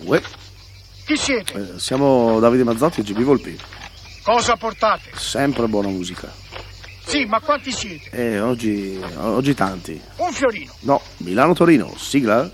Uè, Chi siete? eh, siamo Davide Mazzotti e GB Volpi. Cosa portate? Sempre buona musica. Sì, ma quanti siete? E oggi, oggi tanti. Un fiorino. No, Milano-Torino, sigla?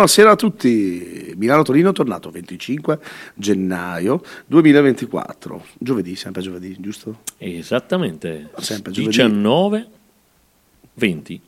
Buonasera a tutti. Milano-Torino è tornato 25 gennaio 2024. Giovedì, sempre giovedì, giusto? Esattamente. Sempre giovedì. 19, 20,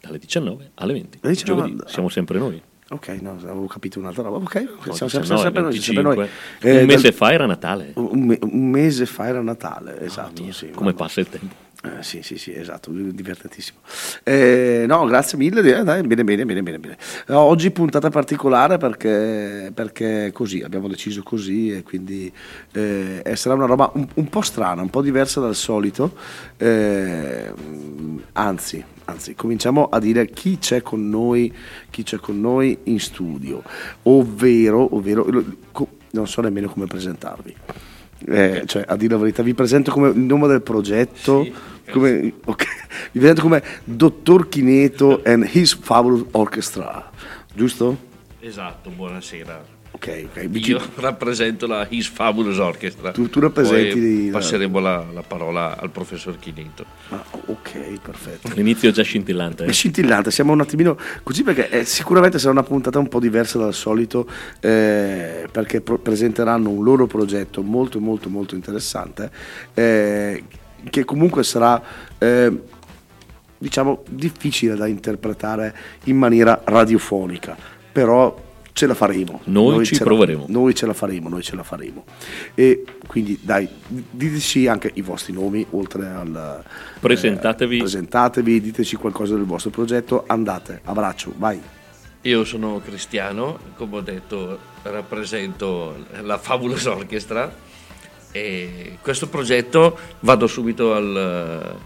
dalle 19 alle 20. Alle 19 Giovedì. Siamo sempre noi. Ok, no, avevo capito un'altra roba. Ok, No, siamo sempre, 19, sempre noi. 25. sempre noi. Eh, Un mese dal- fa era Natale. un, me- un mese fa era Natale, esatto. Mia, sì, come mamma- passa il tempo. Eh, sì, sì, sì, esatto, divertentissimo. Eh, no, grazie mille, eh, dai, bene, bene, bene, bene, bene. Eh, Oggi puntata particolare perché, perché così, abbiamo deciso così e quindi eh, sarà una roba un, un po' strana, un po' diversa dal solito, anzi, anzi, cominciamo a dire chi c'è con noi, chi c'è con noi in studio, ovvero, ovvero non so nemmeno come presentarvi. Eh, cioè, a dire la verità, vi presento come il nome del progetto, come, ok, vi presento come Dottor Chineto and His Fabulous Orchestra, giusto? Esatto, buonasera. Ok, ok. Io rappresento la His Fabulous Orchestra. Tu- tu rappresenti Poi passeremo la, la parola al professor Chineto. Ah, ok, perfetto. L'inizio è già scintillante. È eh. scintillante, siamo un attimino così perché eh, sicuramente sarà una puntata un po' diversa dal solito eh, perché pro- presenteranno un loro progetto molto molto molto interessante eh, che comunque sarà eh, diciamo difficile da interpretare in maniera radiofonica, però ce la faremo. Noi ci ce la- proveremo. noi ce la faremo, noi ce la faremo. E quindi dai, diteci anche i vostri nomi oltre al Presentatevi. presentatevi, diteci qualcosa del vostro progetto, andate, abbraccio, vai. Io sono Cristiano, come ho detto rappresento la Fabulous Orchestra e questo progetto vado subito al,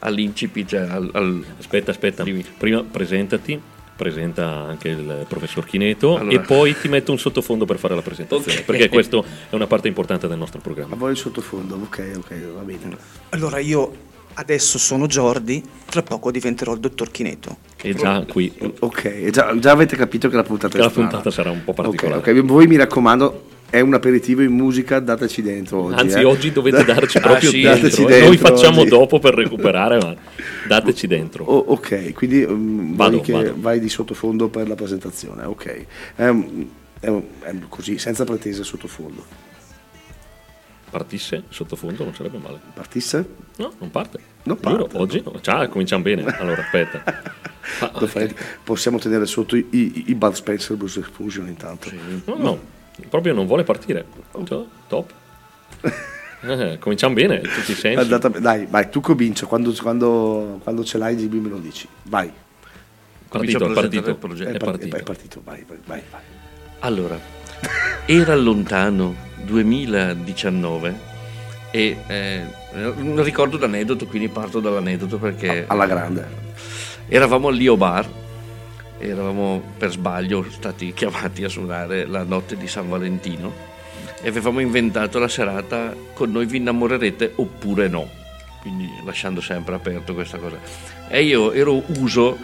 all'incipit, cioè al, al- Aspetta, aspetta. Prima presentati, presenta anche il professor Chineto Allora. e poi ti metto un sottofondo per fare la presentazione, Ok. perché questo è una parte importante del nostro Ma programma. voi il sottofondo, ok, ok, va bene. Allora io adesso sono Jordi, tra poco diventerò il dottor Chineto. E già qui Ok, già, già avete capito che la puntata è la puntata sarà un po' particolare. ok, voi mi raccomando, è un aperitivo in musica, dateci dentro oggi. Anzi, eh. oggi dovete darci Ah, proprio sì, dentro. eh. dentro Noi facciamo oggi. dopo per recuperare, ma dateci dentro. Oh, ok, quindi um, Vado, vado. vai di sottofondo per la presentazione, ok. È un- è un- è così, senza pretese sottofondo. Partisse sottofondo non sarebbe male. Partisse? No, non parte. Non Giuro, parte. oggi no. Ciao, cominciamo bene. Allora, aspetta. Ah, fai- Possiamo tenere sotto i, i, i Bud Spencer Blues Explosion intanto. No, no, proprio non vuole partire. Cioè, Top. Eh, cominciamo bene, tutti i sensi. andata- dai, vai, tu comincia, quando, quando, quando ce l'hai GB me lo dici. Vai. Partito, partito. il progetto. È, È par- partito. è partito, vai, vai, vai. Allora, era lontano 2019 e eh, un ricordo d'aneddoto, quindi parto dall'aneddoto perché Alla grande. eravamo al Lio Bar, eravamo per sbaglio stati chiamati a suonare la notte di San Valentino e avevamo inventato la serata con noi vi innamorerete oppure no, quindi lasciando sempre aperto questa cosa. E io ero uso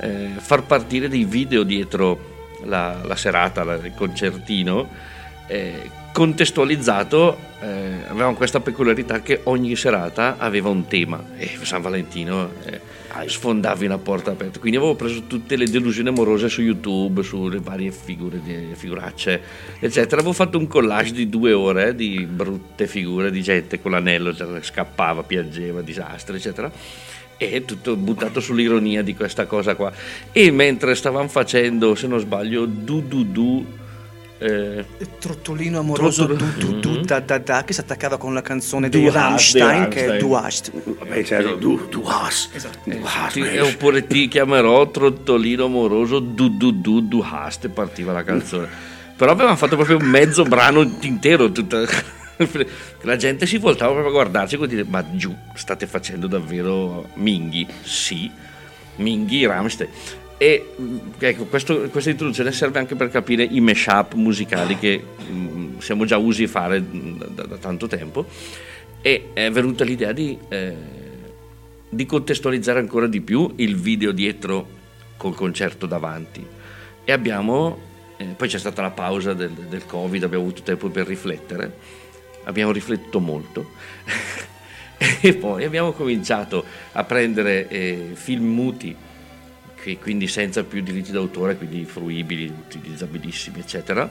eh, far partire dei video dietro la, la serata, la- il concertino, eh, contestualizzato, eh, avevamo questa peculiarità che ogni serata aveva un tema e San Valentino eh, sfondavi una porta aperta. Quindi avevo preso tutte le delusioni amorose su YouTube, sulle varie figure, figuracce, eccetera. Avevo fatto un collage di due ore di brutte figure di gente con l'anello, cioè, scappava, piangeva, disastri, eccetera e tutto buttato sull'ironia di questa cosa qua. E mentre stavamo facendo, se non sbaglio, du du du, eh, Trottolino amoroso Trottolo- du, du, du, Mhm. da, da, da, che si attaccava con la canzone Du dei hast, Rammstein che è. Du hast. Vabbè, certo, tu, tu has. Tu has, ti- Mensch. eh, oppure ti chiamerò Trottolino amoroso du du du du hast e partiva la canzone. Però avevamo fatto proprio un mezzo brano intero, tutta- la gente si voltava proprio a guardarci e dire ma giù, state facendo davvero Minghi? Sì, Minghi Rammstein. E mh, ecco, questo- questa introduzione serve anche per capire i mashup musicali che mh, siamo già usi a fare mh, da, da tanto tempo. E è venuta l'idea di, eh, di contestualizzare ancora di più il video dietro col concerto davanti. E abbiamo, eh, poi c'è stata la pausa del, del Covid, abbiamo avuto tempo per riflettere, abbiamo riflettuto molto. e poi abbiamo cominciato a prendere eh, film muti che quindi senza più diritti d'autore, quindi fruibili, utilizzabilissimi, eccetera.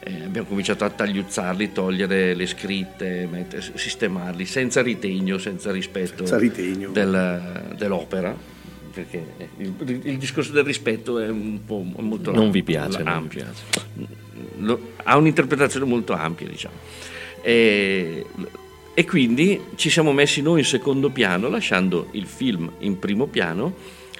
Eh, abbiamo cominciato a tagliuzzarli, togliere le scritte, mettere- sistemarli senza ritegno, senza rispetto Senza ritegno. del- dell'opera. Perché il, il discorso del rispetto è un po' molto Non vi piace, non vi ampio. piace. Lo- ha un'interpretazione molto ampia, diciamo. E, e quindi ci siamo messi noi in secondo piano, lasciando il film in primo piano,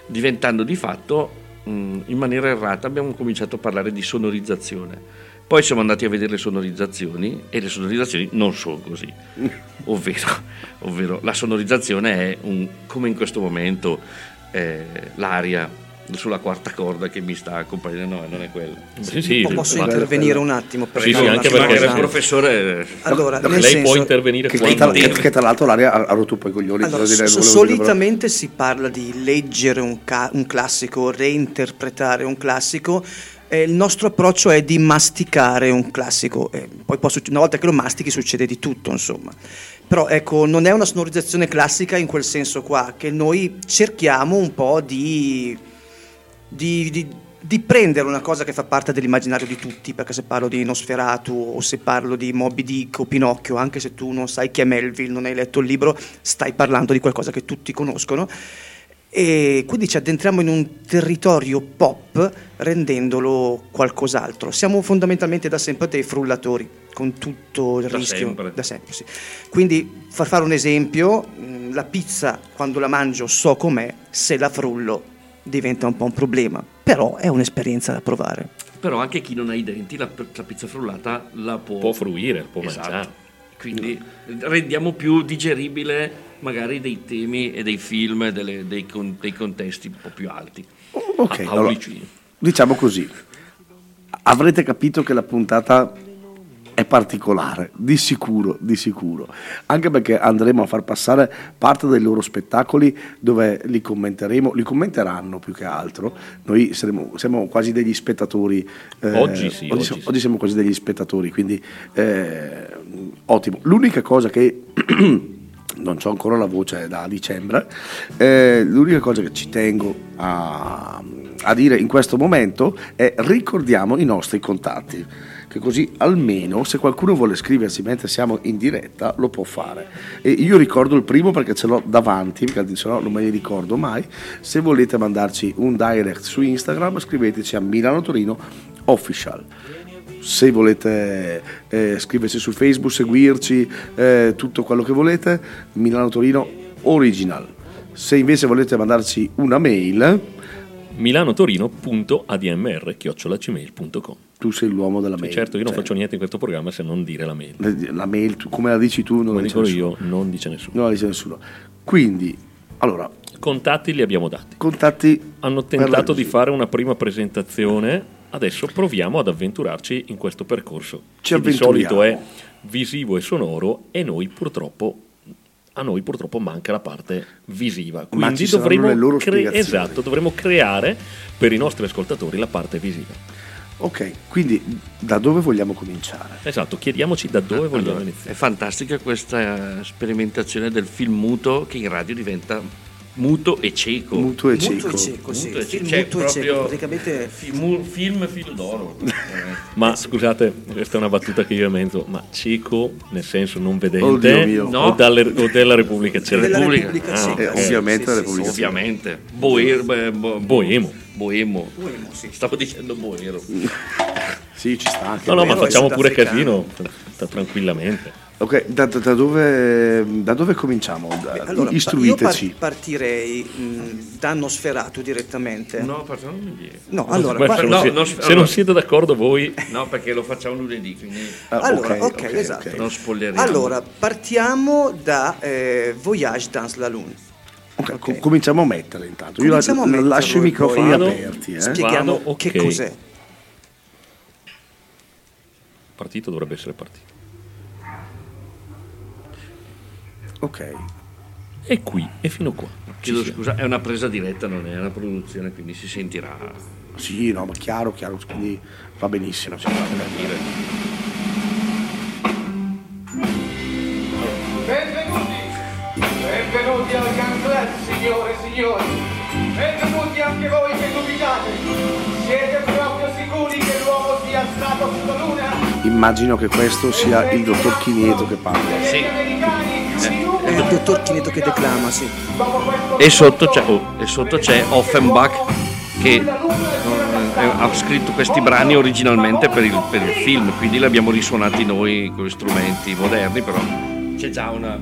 diventando di fatto mh, in maniera errata abbiamo cominciato a parlare di sonorizzazione. Poi siamo andati a vedere le sonorizzazioni e le sonorizzazioni non sono così. Ovvero, ovvero la sonorizzazione è un, come in questo momento eh, l'aria sulla quarta corda che mi sta accompagnando, no, non è quella. Sì, sì, Po- Posso intervenire un attimo? Per Sì, sì, anche perché il professore Allora, No, nel lei senso, può intervenire Che, quando tra, che- che tra l'altro l'aria ha, ha rotto un po' i coglioni. Allora, dire- so- volevo dire, solitamente si parla di leggere un, ca- un classico, reinterpretare un classico. e il nostro approccio è di masticare un classico. e poi può una volta che lo mastichi succede di tutto, insomma. Però ecco, non è una sonorizzazione classica in quel senso qua, che noi cerchiamo un po' di, di- di- di prendere una cosa che fa parte dell'immaginario di tutti, perché se parlo di Nosferatu o se parlo di Moby Dick o Pinocchio, anche se tu non sai chi è Melville, non hai letto il libro, stai parlando di qualcosa che tutti conoscono. E quindi ci addentriamo in un territorio pop rendendolo qualcos'altro. Siamo fondamentalmente da sempre dei frullatori, con tutto il Da rischio. sempre. Da sempre, sì. Quindi, far fare un esempio, mh, la pizza quando la mangio so com'è, se la frullo diventa un po' un problema, però è un'esperienza da provare. Però anche chi non ha i denti, la, la pizza frullata la può, può fruire, può Esatto. mangiare. Quindi rendiamo più digeribile magari dei temi e dei film, e delle- dei, con- dei contesti un po' più alti. Ok, A- allora, diciamo così. Avrete capito che la puntata è particolare, di sicuro, di sicuro. Anche perché andremo a far passare parte dei loro spettacoli dove li commenteremo, li commenteranno più che altro. Noi saremo, siamo quasi degli spettatori. eh, Oggi sì, Oggi, oggi siamo, sì. oggi siamo quasi degli spettatori, quindi eh, ottimo. L'unica cosa che non ho ancora la voce da dicembre. Eh, l'unica cosa che ci tengo a, a dire in questo momento è ricordiamo i nostri contatti. Che così almeno se qualcuno vuole scriversi mentre siamo in diretta lo può fare. E io ricordo il primo perché ce l'ho davanti, perché se no non me li ricordo mai. Se volete mandarci un direct su Instagram, scriveteci a Milano Torino Official se volete eh, scriverci su Facebook, seguirci, eh, tutto quello che volete, Milano Torino Original. Se invece volete mandarci una mail, milanotorino.admr.gmail.com tu sei l'uomo della mail. Certo, io non Cioè, faccio niente in questo programma se non dire la mail. La mail, tu- come la dici tu, non Come la dico nessuno. io, non dice nessuno. Non la dice nessuno. Quindi, allora, Contatti li abbiamo dati. contatti Hanno la- tentato di fare una prima presentazione adesso proviamo ad avventurarci in questo percorso. Ci che di solito è avventuriamo. visivo e sonoro e noi purtroppo a noi purtroppo manca la parte visiva. Ma Quindi ci saranno dovremo, le loro cre- esatto, dovremo creare per i nostri ascoltatori la parte visiva. Ok, quindi da dove vogliamo cominciare? Esatto, chiediamoci da dove vogliamo Allora, iniziare. è fantastica questa sperimentazione del film muto che in radio diventa muto e cieco. Mutuo e cieco. e cieco, sì. Muto e film cioè, mutuo e cieco, proprio praticamente fi- mu- film filo d'oro. Ma scusate, questa è una battuta che io invento, ma cieco nel senso non vedente Oddio mio. o, No. dalle- o della Repubblica Ceca? della Repubblica. Repubblica Ah, Ceca. eh, sì, ovviamente sì, la sì, Repubblica sì, Ovviamente. Boer, bo- Boemo. Boemo. Boemo, sì. Stavo dicendo boero. Sì, ci sta anche. No, no, ma facciamo pure casino, tranquillamente. Ok, da, da- da dove, da dove cominciamo? Da- Beh, allora, istruiteci. Io par- partirei mh, da Nosferatu direttamente. No, facciamo lunedì. No, allora, se, non no, se allora- non siete d'accordo voi, No, perché lo facciamo lunedì, quindi Ah, allora, ok, esatto. non spoileriamo. Allora, partiamo da eh, Voyage dans la Lune. Ok, co- cominciamo a mettere intanto. Io Cominciamo a la- metterlo lascio i microfoni poi- aperti. Eh? Spieghiamo Vado, che cos'è. partito dovrebbe essere partito. Ok, E qui e fino qua. Chiedo scusa, è una presa diretta, non è una produzione, quindi si sentirà. sì, no, ma chiaro, chiaro, quindi va benissimo. cioè, va bene. Benvenuti! Benvenuti al Club, signore e signori! Benvenuti anche voi che dubitate! Siete proprio sicuri che l'uomo sia stato sulla Luna? Immagino che questo sia il dottor Chinieto che parla. Sì. Gli americani si È il dottor Chineto che declama, sì. E sotto c'è, oh, e sotto c'è Offenbach che eh, ha scritto questi brani originalmente per il, per il film, quindi li abbiamo risuonati noi con strumenti moderni, però c'è già una...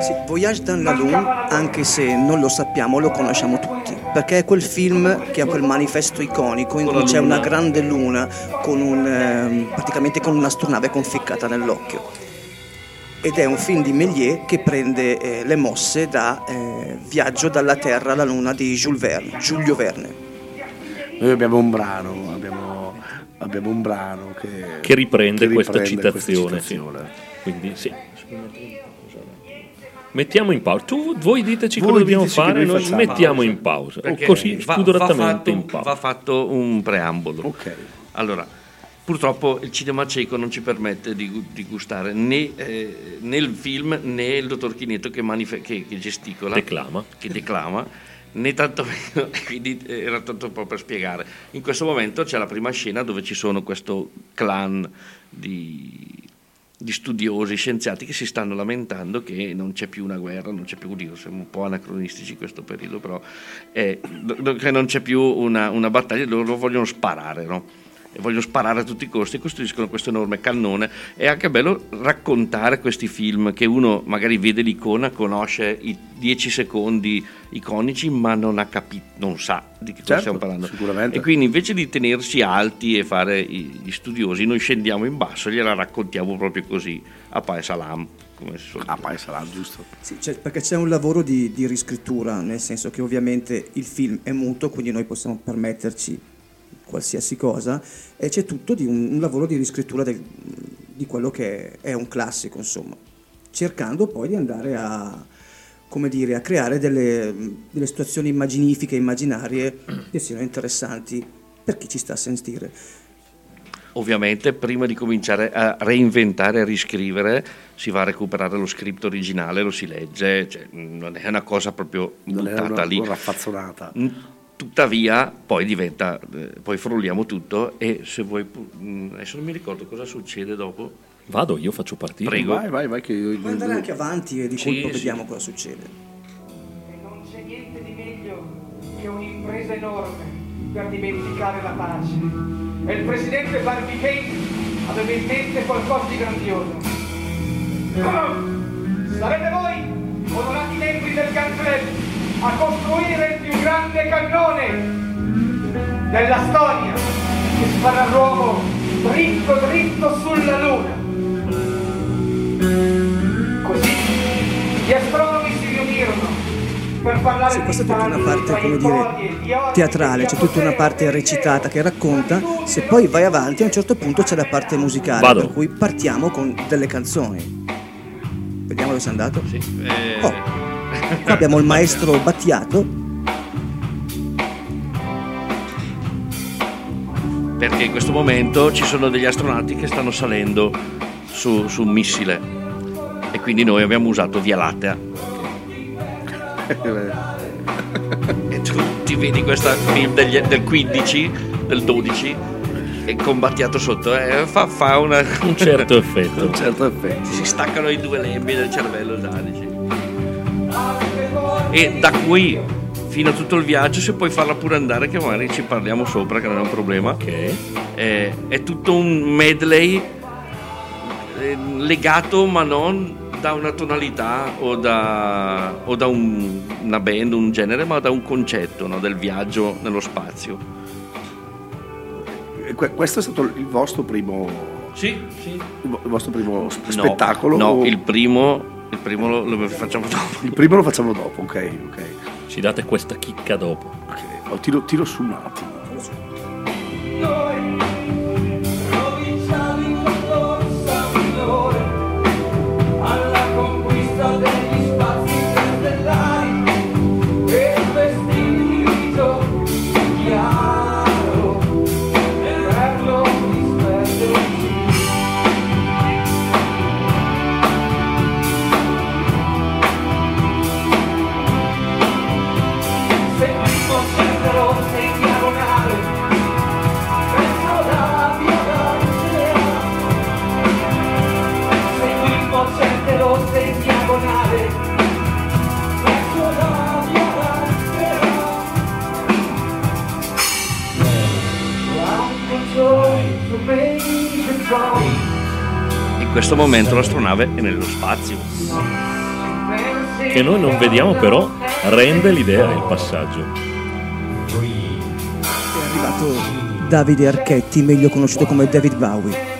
Sì, Voyage dans la Lune, anche se non lo sappiamo, lo conosciamo tutti, perché è quel film che ha quel manifesto iconico in cui c'è una grande luna con un, ehm, praticamente con un'astronave conficcata nell'occhio. Ed è un film di Méliès che prende eh, le mosse da eh, Viaggio dalla Terra alla Luna di Jules Verne, Giulio Verne. Noi abbiamo un brano, abbiamo, abbiamo un brano che, Che riprende, che questa riprende citazione. sì. citazione. Quindi sì. Mettiamo in pausa. Tu, voi diteci Voi cosa dobbiamo diteci fare, noi noi facciamo mettiamo pausa. in pausa. O perché così va- va spudoratamente fatto- in pausa. Va fatto un preambolo. Ok. Allora, purtroppo il cinema cieco non ci permette di, di gustare né, eh, né il film né il dottor Chineto che, manife- che- che gesticola, Declama. che declama, né tantomeno, quindi eh, era tanto un po' per spiegare. In questo momento c'è la prima scena dove ci sono questo clan di, di studiosi, scienziati che si stanno lamentando che non c'è più una guerra, non c'è più, Dio, siamo un po' anacronistici in questo periodo, però eh, che non c'è più una, una battaglia, loro vogliono sparare, no? E vogliono sparare a tutti i costi, costruiscono questo enorme cannone. È anche bello raccontare questi film che uno magari vede l'icona, conosce i 10 secondi iconici, ma non ha capito, non sa di che cosa Certo, stiamo parlando. sicuramente. E quindi invece di tenersi alti e fare gli studiosi, noi scendiamo in basso e gliela raccontiamo proprio così, a Salam. Come si suol Ah, dire. poi sarà giusto. Sì, c'è- perché c'è un lavoro di, di riscrittura, nel senso che ovviamente il film è muto, quindi noi possiamo permetterci qualsiasi cosa, e c'è tutto di un, un lavoro di riscrittura del- di quello che è un classico, insomma, cercando poi di andare a, come dire, a creare delle, delle situazioni immaginifiche, immaginarie, che siano interessanti per chi ci sta a sentire. Ovviamente prima di cominciare a reinventare, a riscrivere, si va a recuperare lo script originale, lo si legge, cioè, non è una cosa proprio Non è buttata una, lì. una raffazzonata. Tuttavia, poi diventa, eh, poi frulliamo tutto e se vuoi, pu- mm, adesso non mi ricordo cosa succede dopo. Vado, io faccio partire. Prego. Vai, vai, vai, che io... Puoi andare anche avanti e di Sì, colpo sì. vediamo cosa succede. E non c'è niente di meglio che un'impresa enorme per dimenticare la pace. E il presidente Barbicane aveva in mente qualcosa di grandioso. Sarete voi, onorati membri del Gun Club, a costruire il grande cannone della storia che sparrà l'uomo dritto dritto sulla luna. Così gli astronomi si riunirono per parlare Sì, di questa è tutta una parte, come dire, teatrale, c'è tutta una parte recitata che racconta, se poi vai avanti a un certo punto c'è la parte musicale, Vado. per cui partiamo con delle canzoni. Vediamo dove sei andato. Sì, eh, Oh. Qua abbiamo il maestro Battiato, perché in questo momento ci sono degli astronauti che stanno salendo su, su un missile e quindi noi abbiamo usato Via Lattea e tu ti vedi questo film degli- del 15 del 12 e combattiato sotto eh, fa, fa una Un certo effetto. Un certo effetto. si staccano i due lembi del cervello già dici. e da qui fino a tutto il viaggio se puoi farla pure andare che magari ci parliamo sopra che non è un problema Ok. è, è tutto un medley eh, legato ma non da una tonalità o da, o da un- una band, un genere, ma da un concetto no, del viaggio nello spazio. E que- Questo è stato il vostro primo, Sì, sì. il vo- il vostro primo sp- spettacolo? No, o- il primo, il primo lo, lo facciamo dopo. il primo lo facciamo dopo, ok, ok. Ci date questa chicca dopo. ok. Oh, tiro, tiro su un attimo. Questo momento l'astronave è nello spazio. Che noi non vediamo però rende l'idea il passaggio. è arrivato Davide Archetti, meglio conosciuto come David Bowie.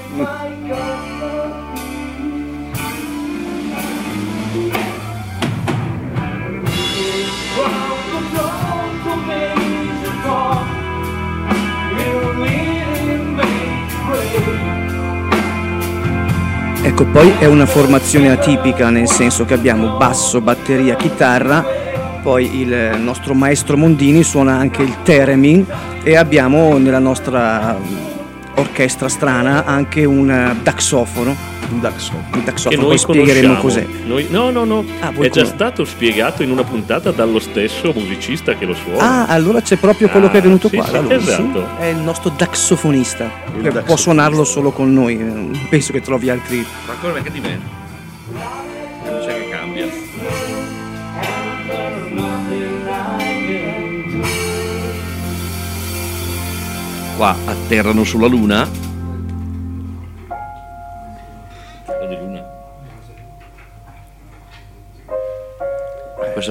Ecco, poi è una formazione atipica, nel senso che abbiamo basso, batteria, chitarra, poi il nostro maestro Mondini suona anche il theremin e abbiamo nella nostra orchestra strana anche un daxofono. Un Daxo. Il Che daxofono, noi poi spiegheremo cos'è. Noi- no, no, no. Ah, è già stato spiegato in una puntata dallo stesso musicista che lo suona. Ah, allora c'è proprio quello Ah, che è venuto sì, qua. sì, lui, esatto. È il nostro daxofonista. che può suonarlo solo con noi. eh, Non penso che trovi altri. Ma come che di me? Non c'è che cambia. Qua atterrano sulla Luna.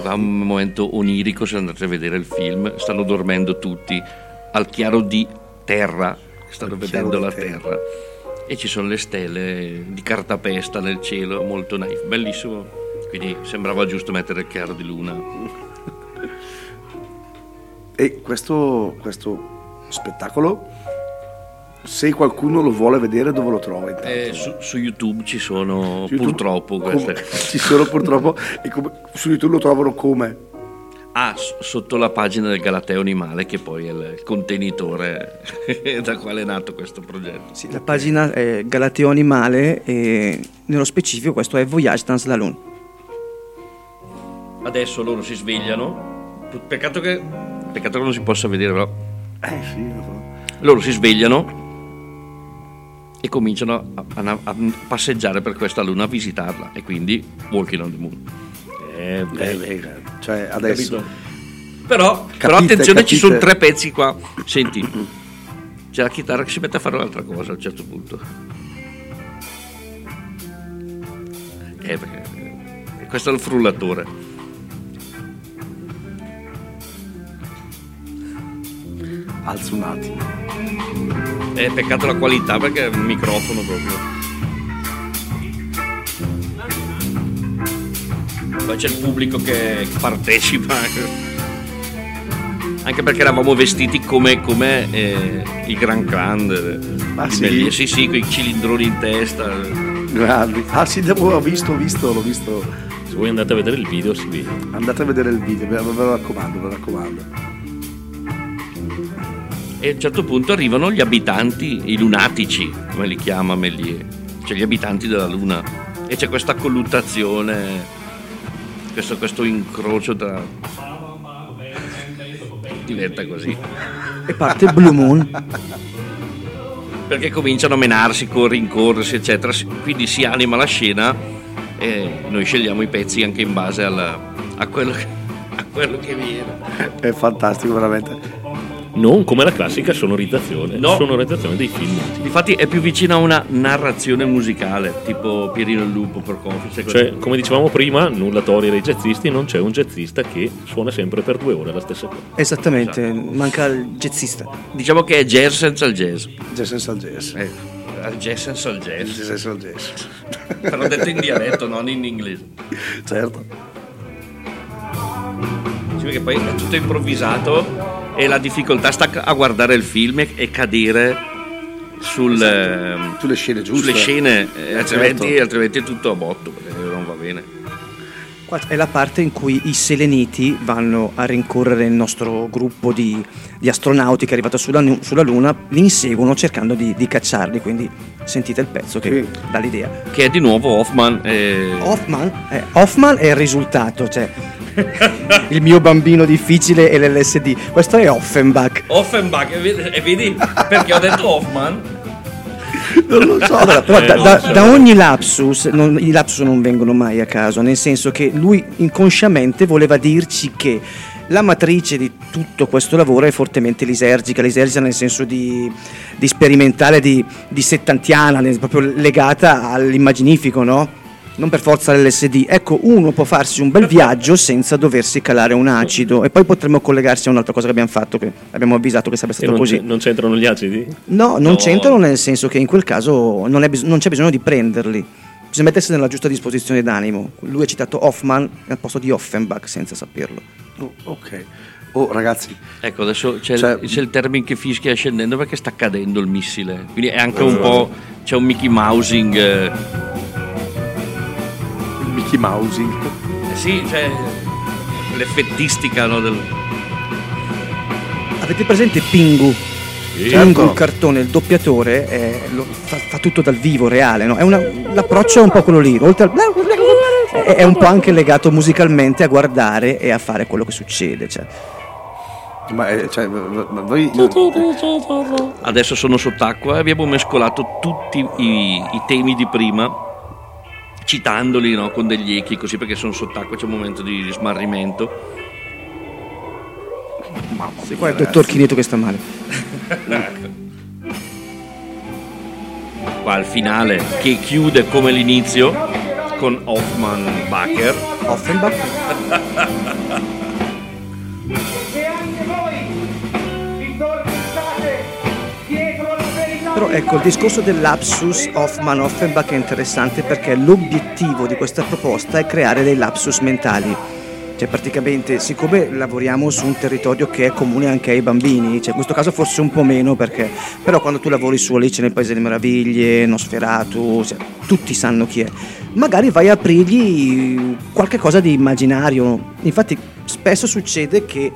È un momento onirico se andate a vedere il film. Stanno dormendo tutti al chiaro di terra. Stanno vedendo la terra. terra. E ci sono le stelle di cartapesta nel cielo, molto naif, bellissimo. Quindi sembrava giusto mettere il chiaro di luna. E questo, questo spettacolo, se qualcuno lo vuole vedere, dove lo trova? intanto? Eh, su, su YouTube ci sono YouTube? purtroppo queste. Ci sono purtroppo. e come- su YouTube lo trovano come? Ah, s- sotto la pagina del Galateo Animale, che poi è il contenitore da quale è nato questo progetto. Sì, la pagina è Galateo Animale e nello specifico questo è Voyage dans la Lune. Adesso loro si svegliano. Peccato che, peccato che non si possa vedere, però. Eh sì, lo so. Loro si svegliano e cominciano a, a- a passeggiare per questa luna, a visitarla. E quindi walking on the moon. Eh, beh, Eh, beh, cioè adesso. Capito? Però, però Capite, attenzione, ci capite. sono tre pezzi qua. Senti, c'è la chitarra che si mette a fare un'altra cosa a un certo punto. Eh, perché eh, questo è il frullatore. Alzo un attimo. È peccato la qualità perché è un microfono proprio. Poi c'è il pubblico che partecipa. Anche perché eravamo vestiti come, come eh, i Gran Grand. Ah, sì? Melli- sì, sì, con i cilindroni in testa. Grandi. Ah sì, devo- ho visto, ho visto, l'ho visto. Se voi andate a vedere il video si vede. Andate a vedere il video, ve, ve lo raccomando, ve lo raccomando. E a un certo punto arrivano gli abitanti, i lunatici, come li chiama Méliès, cioè gli abitanti della Luna. E c'è questa colluttazione, questo, questo incrocio tra... Diventa così. E parte Blue Moon. Perché cominciano a menarsi, rincorrersi, eccetera. Quindi si anima la scena e noi scegliamo i pezzi anche in base alla- a, quello a quello che viene. È fantastico, veramente. Non come la classica sonorizzazione. No. Sonorizzazione dei film. Infatti è più vicino a una narrazione musicale, tipo Pierino il Lupo, sai cosa- Cioè, come dicevamo prima, nulla togliere ai jazzisti, non c'è un jazzista che suona sempre per due ore la stessa cosa. Esattamente, manca il jazzista. Diciamo che è jazz senza il jazz. Jazz senza il jazz. Eh, al jazz senza il jazz. Jazz senza il jazz. Però detto in dialetto, non in inglese. certo. Sì, perché poi è tutto improvvisato e la difficoltà sta a guardare il film e, e cadere sul, ehm, Sulle scene giuste. sulle scene, eh, altrimenti, Certo. altrimenti è tutto a botto, perché non va bene. Qua è la parte in cui i seleniti vanno a rincorrere il nostro gruppo di, di astronauti che è arrivato sulla, sulla Luna, li inseguono cercando di, di cacciarli, quindi sentite il pezzo che Sì. dà l'idea. Che è di nuovo Hoffman. eh, Hoffman, eh, Hoffman è il risultato, cioè il mio bambino difficile e l'LSD. Questo è Offenbach. Offenbach, e vedi, perché ho detto Hoffman? Non lo so. Allora, però Eh, da, da- da ogni lapsus, non- i lapsus non vengono mai a caso, nel senso che lui inconsciamente voleva dirci che la matrice di tutto questo lavoro è fortemente lisergica, lisergica nel senso di, di sperimentale, di, di settantiana, proprio legata all'immaginifico, no? Non per forza l'LSD. Ecco, uno può farsi un bel viaggio senza doversi calare un acido e poi potremmo collegarsi a un'altra cosa che abbiamo fatto, che abbiamo avvisato che sarebbe stato non, così. non c'entrano gli acidi? No, non No. c'entrano nel senso che in quel caso non, è bis- non c'è bisogno di prenderli. Bisogna mettersi nella giusta disposizione d'animo. Lui ha citato Hoffman al posto di Offenbach senza saperlo. Oh, ok. Oh, ragazzi, Ecco, adesso c'è, Cioè- il, c'è il termine che fischia scendendo perché sta cadendo il missile. Quindi è anche un po'. c'è un Mickey Mousing. eh, Mickey Mousing. eh sì, cioè. l'effettistica no, del. Avete presente Pingu? Sì. Pingu, Certo. il cartone, il doppiatore, è- lo- fa, fa tutto dal vivo, reale. No? È una- l'approccio è un po' quello lì. Oltre al, è, un po' anche legato musicalmente a guardare e a fare quello che succede. Cioè. Ma eh, cioè, voi. Adesso sono sott'acqua e abbiamo mescolato tutti i, i temi di prima, citandoli no, con degli echi così perché sono sott'acqua, c'è un momento di smarrimento. Sì, qua è il dottor Chineto che sta male. Qua il finale che chiude come l'inizio con Hoffman Bacher. Offenbach? Però ecco, il discorso del lapsus Hoffman-Offenbach è interessante perché l'obiettivo di questa proposta è creare dei lapsus mentali. Cioè praticamente, siccome lavoriamo su un territorio che è comune anche ai bambini, cioè in questo caso forse un po' meno perché, però quando tu lavori su Alice nel Paese delle Meraviglie, Nosferatu, cioè, tutti sanno chi è, magari vai a aprirgli qualche cosa di immaginario. Infatti spesso succede che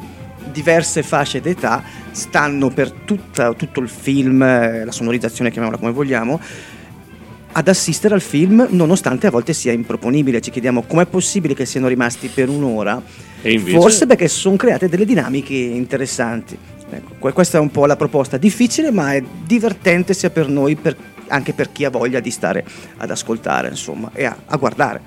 diverse fasce d'età stanno per tutta- tutto il film, eh, la sonorizzazione chiamiamola come vogliamo, ad assistere al film nonostante a volte sia improponibile. Ci chiediamo com'è possibile che siano rimasti per un'ora. E invece- Forse perché sono create delle dinamiche interessanti. Ecco, que- questa è un po' la proposta, difficile ma è divertente sia per noi, per- anche per chi ha voglia di stare ad ascoltare insomma, e a, a guardare.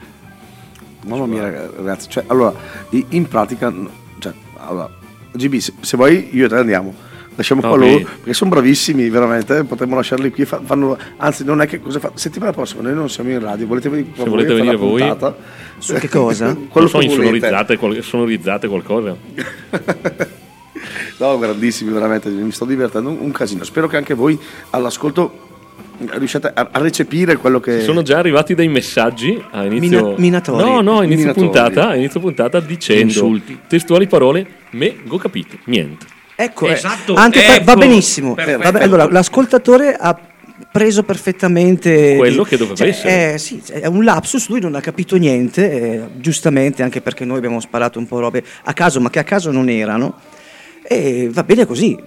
Mamma mia, ragazzi. Cioè, allora, in pratica. Cioè, allora, GB, se, se vuoi, io e te andiamo. Lasciamo qua Ok. loro perché sono bravissimi, veramente. Potremmo lasciarli qui. fa- fanno, anzi, non è che cosa fa. Settimana prossima noi non siamo in radio. Volete venire, Se volete venire voi. Su che cosa? Quello non so, che volete. insonorizzate, qual- sonorizzate qualcosa. No, grandissimi, veramente. Mi sto divertendo un, un casino. Spero che anche voi all'ascolto riuscite a, recepire quello che... Ci sono già arrivati dei messaggi a inizio... Mina- minatori. No, no, a inizio Minatori. puntata, a inizio puntata dicendo Insulti. testuali parole, me go capito, niente. Ecco, eh, Esatto, anche per- va ecco. benissimo. Perfetto. Va be- allora, l'ascoltatore ha preso perfettamente Quello che doveva cioè, essere. È, sì, è un lapsus, lui non ha capito niente, eh, giustamente, anche perché noi abbiamo sparato un po' robe a caso, ma che a caso non erano. E va bene così.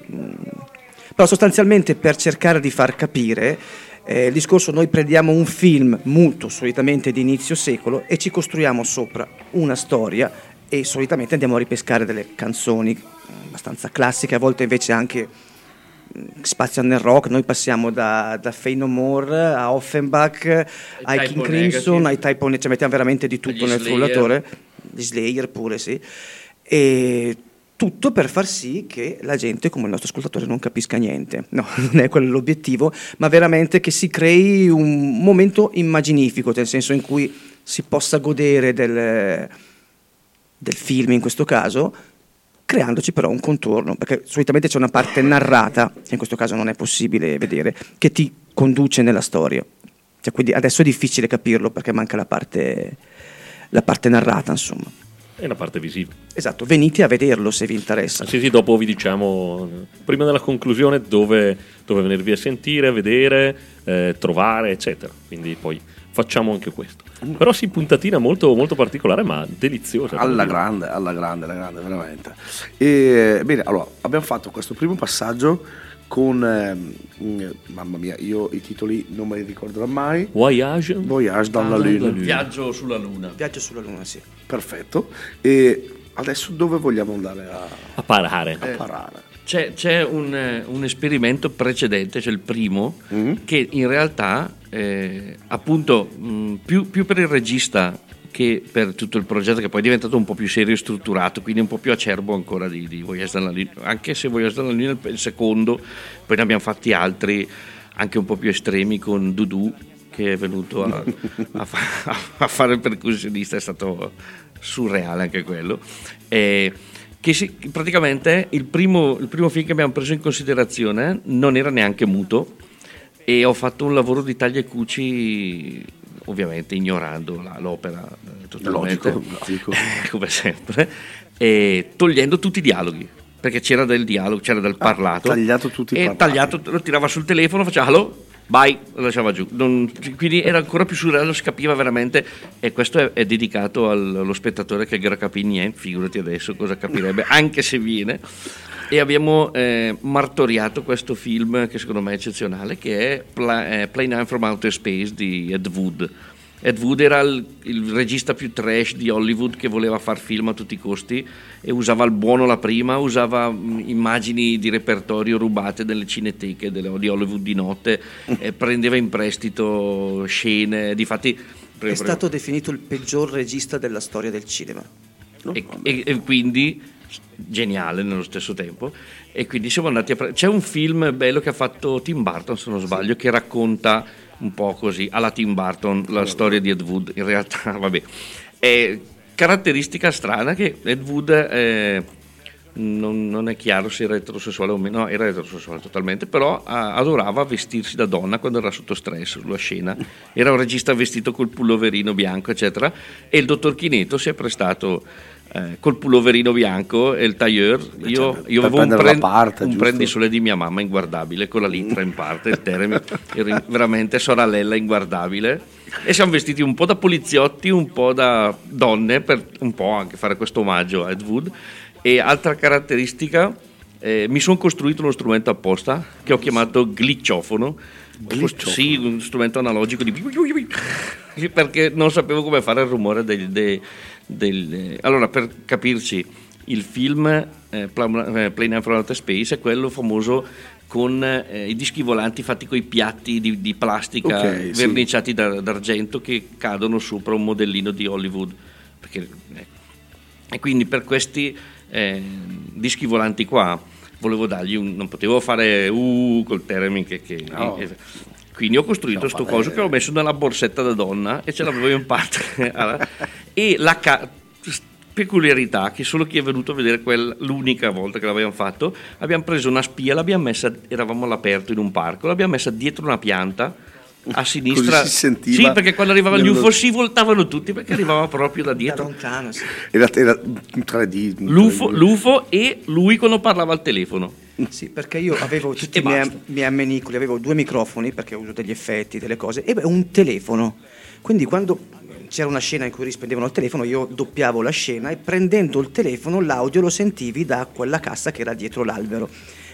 Però sostanzialmente per cercare di far capire eh, il discorso noi prendiamo un film muto, solitamente di inizio secolo, e ci costruiamo sopra una storia e solitamente andiamo a ripescare delle canzoni mm, abbastanza classiche, a volte invece anche mm, spaziano nel rock, noi passiamo da, da Fey No More a Offenbach, ai Type King Crimson, Negative. ai Type Negative, cioè mettiamo veramente di tutto Agli nel Slayer. frullatore, gli Slayer pure sì, e tutto per far sì che la gente, come il nostro ascoltatore, non capisca niente. No, non è quello l'obiettivo, ma veramente che si crei un momento immaginifico, nel senso in cui si possa godere del, del film in questo caso, creandoci però un contorno, perché solitamente c'è una parte narrata, che in questo caso non è possibile vedere, che ti conduce nella storia. Cioè, quindi adesso è difficile capirlo perché manca la parte, la parte narrata, insomma. È una parte visiva. Esatto, venite a vederlo se vi interessa. Sì, sì, dopo vi diciamo, prima della conclusione, dove, dove venirvi a sentire, a vedere, eh, trovare, eccetera. Quindi poi facciamo anche questo. Però sì, puntatina molto, molto particolare, ma deliziosa. Alla grande, alla grande, alla grande, veramente. E, bene, allora, abbiamo fatto questo primo passaggio con, mm, mamma mia, io i titoli non me li ricorderò mai. Voyage. Voyage dans la. Lune. Viaggio sulla Luna. Viaggio sulla Luna, sì. Perfetto. E adesso dove vogliamo andare a, A parare. a parare? C'è, c'è un, eh, un esperimento precedente, cioè il primo, Mm? che in realtà, eh, appunto, mh, più, più per il regista che per tutto il progetto, che poi è diventato un po' più serio e strutturato, quindi un po' più acerbo ancora di, di Voyage Lune. Anche se Voyage Lune è il secondo, poi ne abbiamo fatti altri anche un po' più estremi con Dudu, che è venuto a, a fa- a fare il percussionista, è stato surreale anche quello. E che si- praticamente il primo, il primo film che abbiamo preso in considerazione non era neanche muto e ho fatto un lavoro di taglia e cuci ovviamente ignorando la- l'opera eh, totalmente Logico, logico. come sempre e togliendo tutti i dialoghi perché c'era del dialogo, c'era del parlato tagliato tutti i e parlati. tagliato, lo tirava sul telefono, faceva hello, bye, lo lasciava giù. Non- quindi era ancora più surreale, si capiva veramente e questo è, è dedicato al- allo spettatore che ancora capì niente, figurati adesso cosa capirebbe, anche se viene. E abbiamo eh, martoriato questo film che secondo me è eccezionale, che è Pla- eh, Plane from Outer Space di Ed Wood. Ed Wood era il, il regista più trash di Hollywood che voleva far film a tutti i costi e usava il buono la prima, usava mh, immagini di repertorio rubate dalle cineteche delle- di Hollywood di notte, e prendeva in prestito scene, difatti... È stato definito il peggior regista della storia del cinema. e, e- e quindi geniale nello stesso tempo e quindi siamo andati a pre- c'è un film bello che ha fatto Tim Burton se non sbaglio che racconta un po' così alla Tim Burton la storia di Ed Wood in realtà vabbè è caratteristica strana che Ed Wood eh, non, non è chiaro se era eterosessuale o meno, no, era eterosessuale totalmente, però ah, adorava vestirsi da donna quando era sotto stress sulla scena. Era un regista vestito col pulloverino bianco, eccetera, e il dottor Chineto si è prestato eh, col pulloverino bianco e il tailleur. Io, certo, io avevo un, prend- parte, un prendisole di mia mamma inguardabile, con la litra in parte, il termine, ero veramente sorellella inguardabile. E siamo vestiti un po' da poliziotti, un po' da donne, per un po' anche fare questo omaggio a Ed Wood. E altra caratteristica, eh, mi sono costruito uno strumento apposta che ho chiamato gliciofono. Gliciofono? Sì, un strumento analogico di... perché non sapevo come fare il rumore del... de- del- allora, per capirci, il film eh, eh, Plane from Outer Space è quello famoso con eh, i dischi volanti fatti con i piatti di, di plastica Ok, sì. verniciati da- d'argento che cadono sopra un modellino di Hollywood. Perché, eh, e quindi per questi eh, dischi volanti qua volevo dargli un... non potevo fare uh col termine che... che- No. Quindi ho costruito No, questo vabbè. coso che ho messo nella borsetta da donna e ce l'avevo in parte. E la ca- peculiarità che solo chi è venuto a vedere quella, l'unica volta che l'abbiamo fatto, abbiamo preso una spia, l'abbiamo messa, eravamo all'aperto in un parco, l'abbiamo messa dietro una pianta a sinistra. Così si sentiva sì, perché quando arrivava il nello- UFO si voltavano tutti perché arrivava proprio da Da dietro. lontano, sì. Era, era un 3D. un L'UFO, 3D. l'UFO e lui quando parlava al telefono. Sì, perché io avevo tutti i miei, miei ammenicoli, avevo due microfoni perché uso degli effetti, delle cose, e beh, un telefono. Quindi quando c'era una scena in cui rispondevano al telefono, io doppiavo la scena e prendendo il telefono l'audio lo sentivi da quella cassa che era dietro l'albero.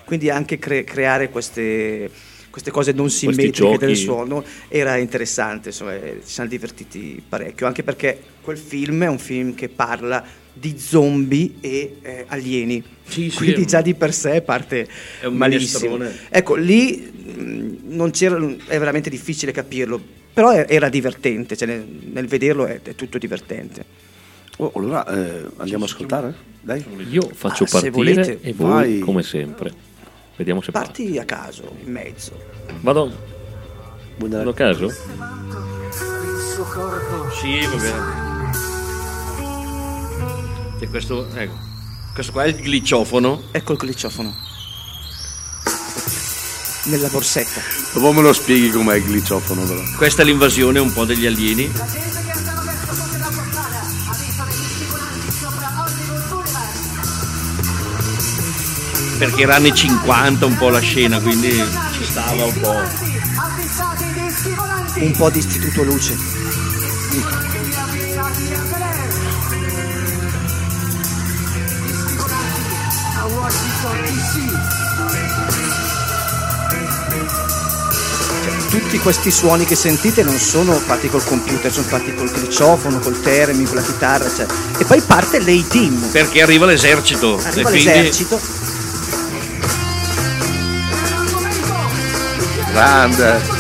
Quindi anche cre- creare queste, queste cose non simmetriche giochi. del suono era interessante, insomma, eh, ci siamo divertiti parecchio, anche perché quel film è un film che parla di zombie e eh, alieni. Sì, sì, Quindi già di per sé parte è un malissimo. minestrone. Ecco, lì mh, non c'era, è veramente difficile capirlo, però è- era divertente, cioè nel, nel vederlo è, è tutto divertente. Oh, allora eh, andiamo a ascoltare? Dai. Io faccio Ah, se partire volete, e voi, vai. come sempre, vediamo se parte. Parti a caso, in mezzo. Vado, vado a caso? Sì, va bene. E questo, ecco, questo qua è il gliciofono. Ecco il gliciofono. Nella borsetta. Dopo me lo spieghi com'è il gliciofono, però. Questa è l'invasione un po' degli alieni. Perché era anni 50 un po' la scena, quindi ci stava un po'. Un po' di istituto luce. Cioè, Tutti questi suoni che sentite non sono fatti col computer, sono fatti col gliciofono, col termi, con la chitarra, cioè. E poi parte l'A-Team. Perché arriva l'esercito. Arriva e quindi l'esercito. Grande.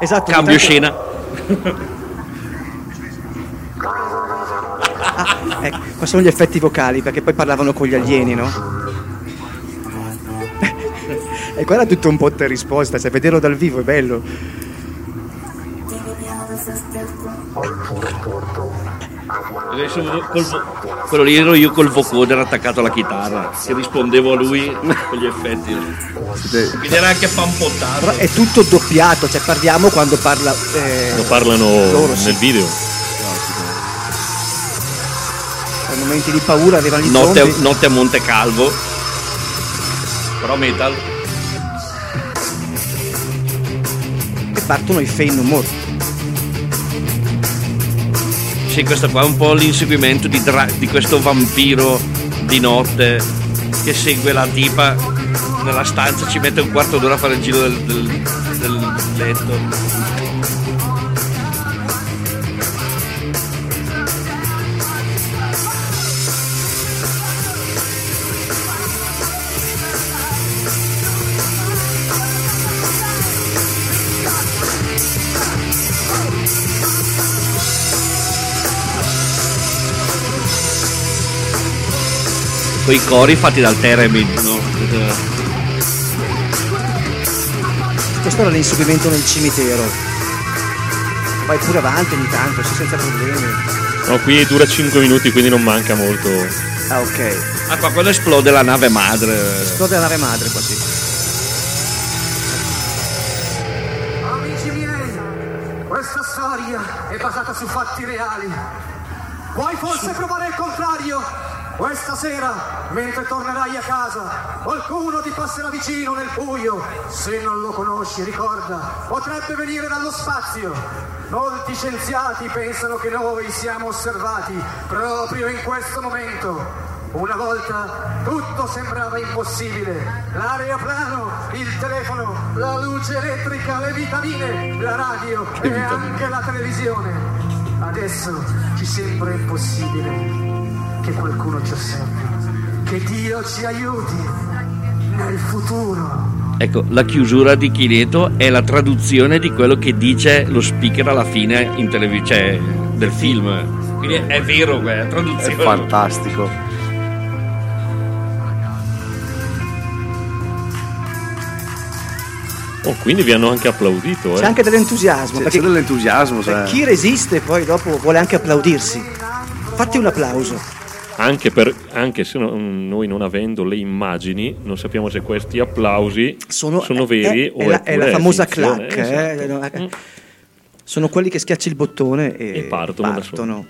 Esatto. Cambio tanto- scena. Qua sono gli effetti vocali perché poi parlavano con gli alieni, no? e qua era tutto un botta e risposta, cioè vederlo dal vivo è bello. Vo- quello lì ero io col vocoder attaccato alla chitarra, che rispondevo a lui con gli effetti. Quindi era anche pampottato. Però è tutto doppiato, cioè parliamo quando parla... eh, Lo parlano loro, sì. nel video. Nei momenti di paura arrivano gli Notte, zombie. notte a Monte Calvo. Però metal. e partono i Fey No More. Sì, questo qua è un po' l'inseguimento di, dra- di questo vampiro di notte che segue la tipa nella stanza, ci mette un quarto d'ora a fare il giro del, del- del letto. Con i cori fatti dal Theremin, no? Questo era l'inseguimento nel cimitero. Vai pure avanti ogni tanto, sì, senza problemi. No, qui dura 5 minuti, quindi non manca molto. Ah, ok. Ah, qua quando esplode la nave madre. Esplode la nave madre qua, sì. Amici miei, questa storia è basata su fatti reali. Vuoi forse provare il contrario? Questa sera, mentre tornerai a casa, qualcuno ti passerà vicino nel buio. Se non lo conosci, ricorda, potrebbe venire dallo spazio. Molti scienziati pensano che noi siamo osservati proprio in questo momento. Una volta tutto sembrava impossibile. L'aeroplano, il telefono, la luce elettrica, le vitamine, la radio e anche la televisione. Adesso ci sembra impossibile che qualcuno ci osservi. Che Dio ci aiuti. nel futuro. Ecco, la chiusura di Chineto è la traduzione di quello che dice lo speaker alla fine in televisione cioè, del film. Quindi è vero, è È traduzione. fantastico. Oh, quindi vi hanno anche applaudito, C'è eh? anche dell'entusiasmo, C'è, perché c'è dell'entusiasmo. sai. chi resiste poi dopo vuole anche applaudirsi. Fatti un applauso. Anche, per- anche se no- noi non avendo le immagini, non sappiamo se questi applausi sono, veri è, o è la, è la famosa clac. eh, esatto. eh. Sono quelli che schiacci il bottone e, E partono da partono.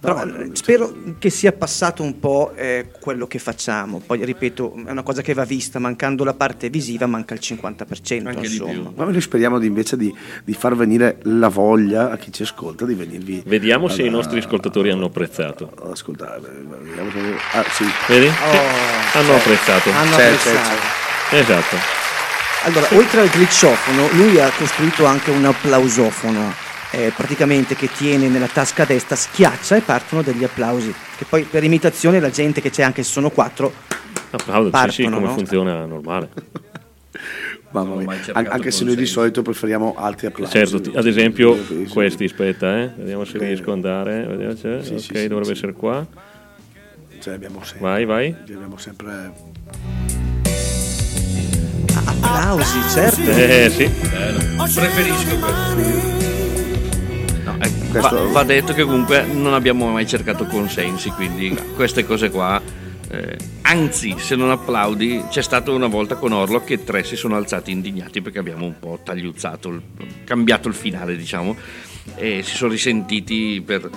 Però eh, spero che sia passato un po' eh, quello che facciamo. Poi ripeto, è una cosa che va vista, mancando la parte visiva manca il 50%. Anche di insomma. più. Ma noi speriamo di, invece di, di far venire la voglia a chi ci ascolta di venirvi Vediamo se i nostri ascoltatori hanno apprezzato. ad ascoltare. Vediamo se- Ah, sì. Vedi? Oh, hanno c'è. apprezzato. Hanno C'è, apprezzato. c'è, Esatto. Allora, oltre al glitchofono, lui ha costruito anche un applausofono. Eh, praticamente che tiene nella tasca destra, schiaccia e partono degli applausi. Che poi per imitazione la gente che c'è anche se sono quattro Applaudo, sì, sì, Partono, come no? funziona normale. Mamma mia. An- anche se noi di solito preferiamo altri applausi. Certo, ti- ad esempio questi, aspetta, eh. vediamo se Bene. riesco ad andare. Vediamo se- Sì, ok, sì, sì, dovrebbe sì. essere qua. Cioè, abbiamo sempre, Vai, vai. abbiamo sempre applausi, certo. Eh sì, Preferisco questo. No, Questo- va, va detto che comunque non abbiamo mai cercato consensi, quindi queste cose qua. eh, anzi, se non applaudi, c'è stato una volta con Orlo che tre si sono alzati indignati perché abbiamo un po' tagliuzzato, il- cambiato il finale, diciamo, e si sono risentiti per-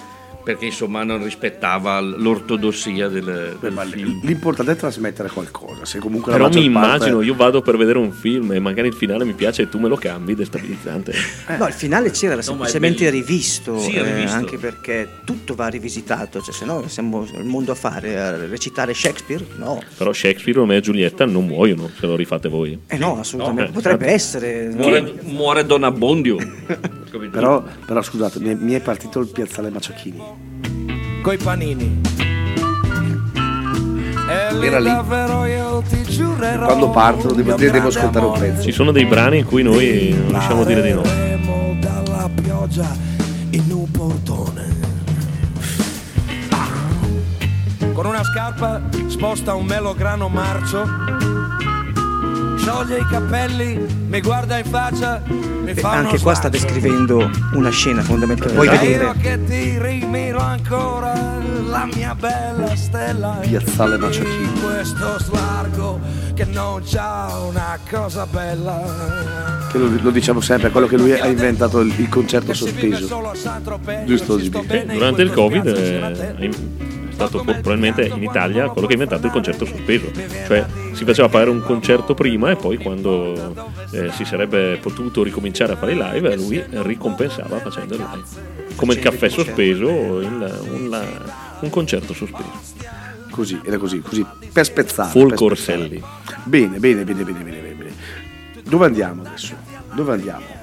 perché insomma non rispettava l'ortodossia del, del Ma film. L'importante è trasmettere qualcosa. Se comunque la però mi maggior parte- immagino, io vado per vedere un film e magari il finale mi piace e tu me lo cambi, destabilizzante. No, il finale c'era, era semplicemente rivisto, Sì, eh, anche perché tutto va rivisitato, cioè se no siamo il mondo a fare, a recitare Shakespeare? No. Però Shakespeare, Romeo e Giulietta non muoiono se lo rifate voi. Eh no, assolutamente, No, potrebbe eh, essere. Muore, muore Don Abbondio. Però, però scusate, mi è, mi è partito il piazzale Maciocchini. coi panini. Era lì. Quando partono devo, devo ascoltare un pezzo. Ci sono dei brani in cui noi non riusciamo a dire di no. Dalla pioggia in un portone. Con una scarpa sposta un melograno marcio. Scioglie i capelli, mi guarda in faccia, mi fa anche qua sta descrivendo una scena fondamentale. Puoi vedere. che ti rimiro ancora la mia bella stella Piazzale in Maciocchini. questo slargo che non c'ha una cosa bella Che lo, lo diciamo sempre, è quello che lui ha inventato il, il concerto Saint-Tropez, Giusto, Gibi? bene in Durante il Covid eh, è stato probabilmente in Italia quello che ha inventato il concerto sospeso. Cioè si faceva fare un concerto prima e poi quando eh, si sarebbe potuto ricominciare a fare i live lui ricompensava facendo il live. Come il caffè sospeso, il- un, un concerto sospeso. Così, era così, così, per spezzare. Full per Corselli. spezzare. Bene, bene, bene, bene, bene, bene, bene. Dove andiamo adesso? Dove andiamo?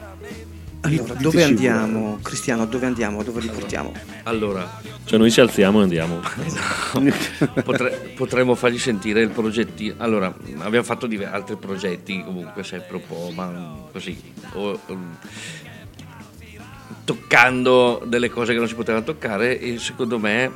Allora, dove andiamo, Cristiano? Dove andiamo? Dove li portiamo? Allora, Cioè noi ci alziamo e andiamo. Potre- potremmo fargli sentire il progettino. Allora, abbiamo fatto div- altri progetti, comunque sempre un po', ma così, o, mm, toccando delle cose che non si potevano toccare e secondo me,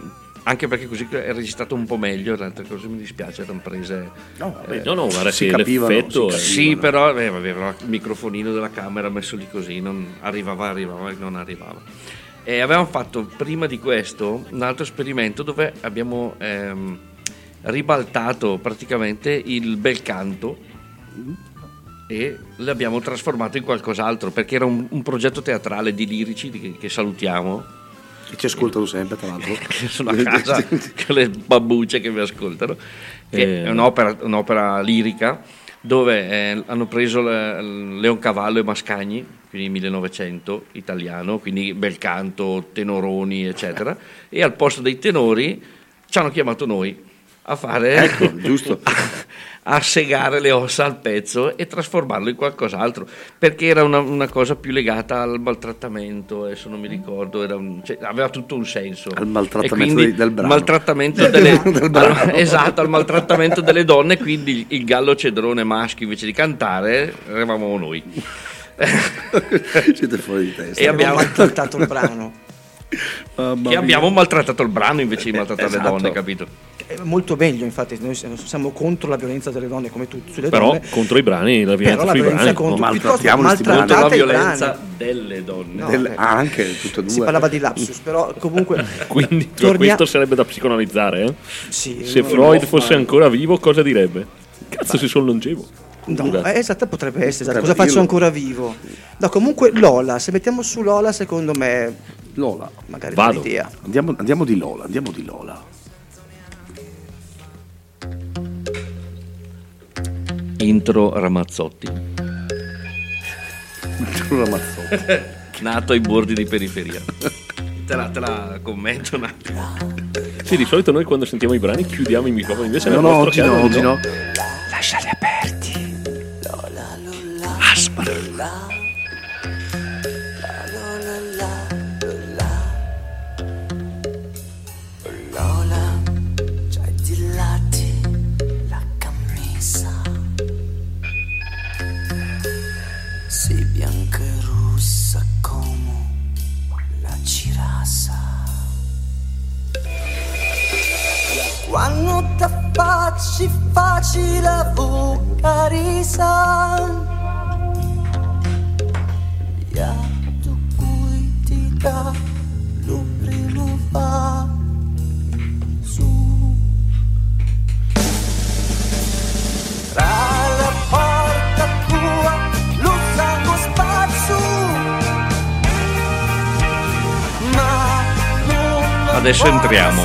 anche perché così è registrato un po' meglio, le altre cose mi dispiace, erano prese... No, vabbè, No, no, guarda si che capivano, l'effetto si è- Sì, però eh, aveva il microfonino della camera messo lì così, non arrivava, arrivava e non arrivava. E avevamo fatto prima di questo un altro esperimento dove abbiamo ehm, ribaltato praticamente il bel canto e l'abbiamo trasformato in qualcos'altro perché era un, un progetto teatrale di lirici che, che salutiamo Che ci ascoltano sempre, tra l'altro. sono a casa con le babbucce che mi ascoltano che Eh. è un'opera, un'opera lirica dove eh, hanno preso le- Leon Cavallo e Mascagni quindi 1900 italiano quindi bel canto tenoroni eccetera e al posto dei tenori ci hanno chiamato noi a fare Ecco, giusto. a segare le ossa al pezzo e trasformarlo in qualcos'altro, perché era una, una cosa più legata al maltrattamento, adesso non mi ricordo, era un- cioè, aveva tutto un senso. Al maltrattamento quindi del brano. maltrattamento delle, Del brano. al- esatto, al maltrattamento delle donne, quindi il, il gallo cedrone maschio invece di cantare eravamo noi. Siete fuori di testa. E abbiamo- maltrattato il brano. Mamma Che mia. abbiamo maltrattato il brano invece di maltrattare le Esatto. donne, capito? È molto meglio, infatti, noi siamo contro la violenza delle donne come tutti sulle Però donne. contro i brani, la violenza Però la violenza brani. contro Ma piuttosto. Contro la violenza brani. delle donne. No, Del- eh. ah, anche tutte e due. Si parlava di lapsus, però comunque Quindi tornia- questo sarebbe da psicoanalizzare. eh? Sì, Se no, Freud no, fosse ancora vivo, cosa direbbe? Cazzo, si sono longevo. No, eh, esatto, potrebbe essere. esatto. Cosa faccio io- ancora vivo? No, comunque Lola, se mettiamo su Lola, secondo me, Lola. magari Vado. Andiamo, andiamo di Lola, andiamo di Lola. Intro Ramazzotti, Lola Mazzotti. nato ai bordi di periferia. Te la, te la commento un attimo. Sì, di solito noi quando sentiamo i brani chiudiamo i microfoni, invece No, nel no, nostro oggi no, oggi no. Lasciali aperti. Lola, ti facci facile vocalizza. Ya tu cui ti dà lo primo va su tra la porta tua lo sangue spazio ma Adesso entriamo.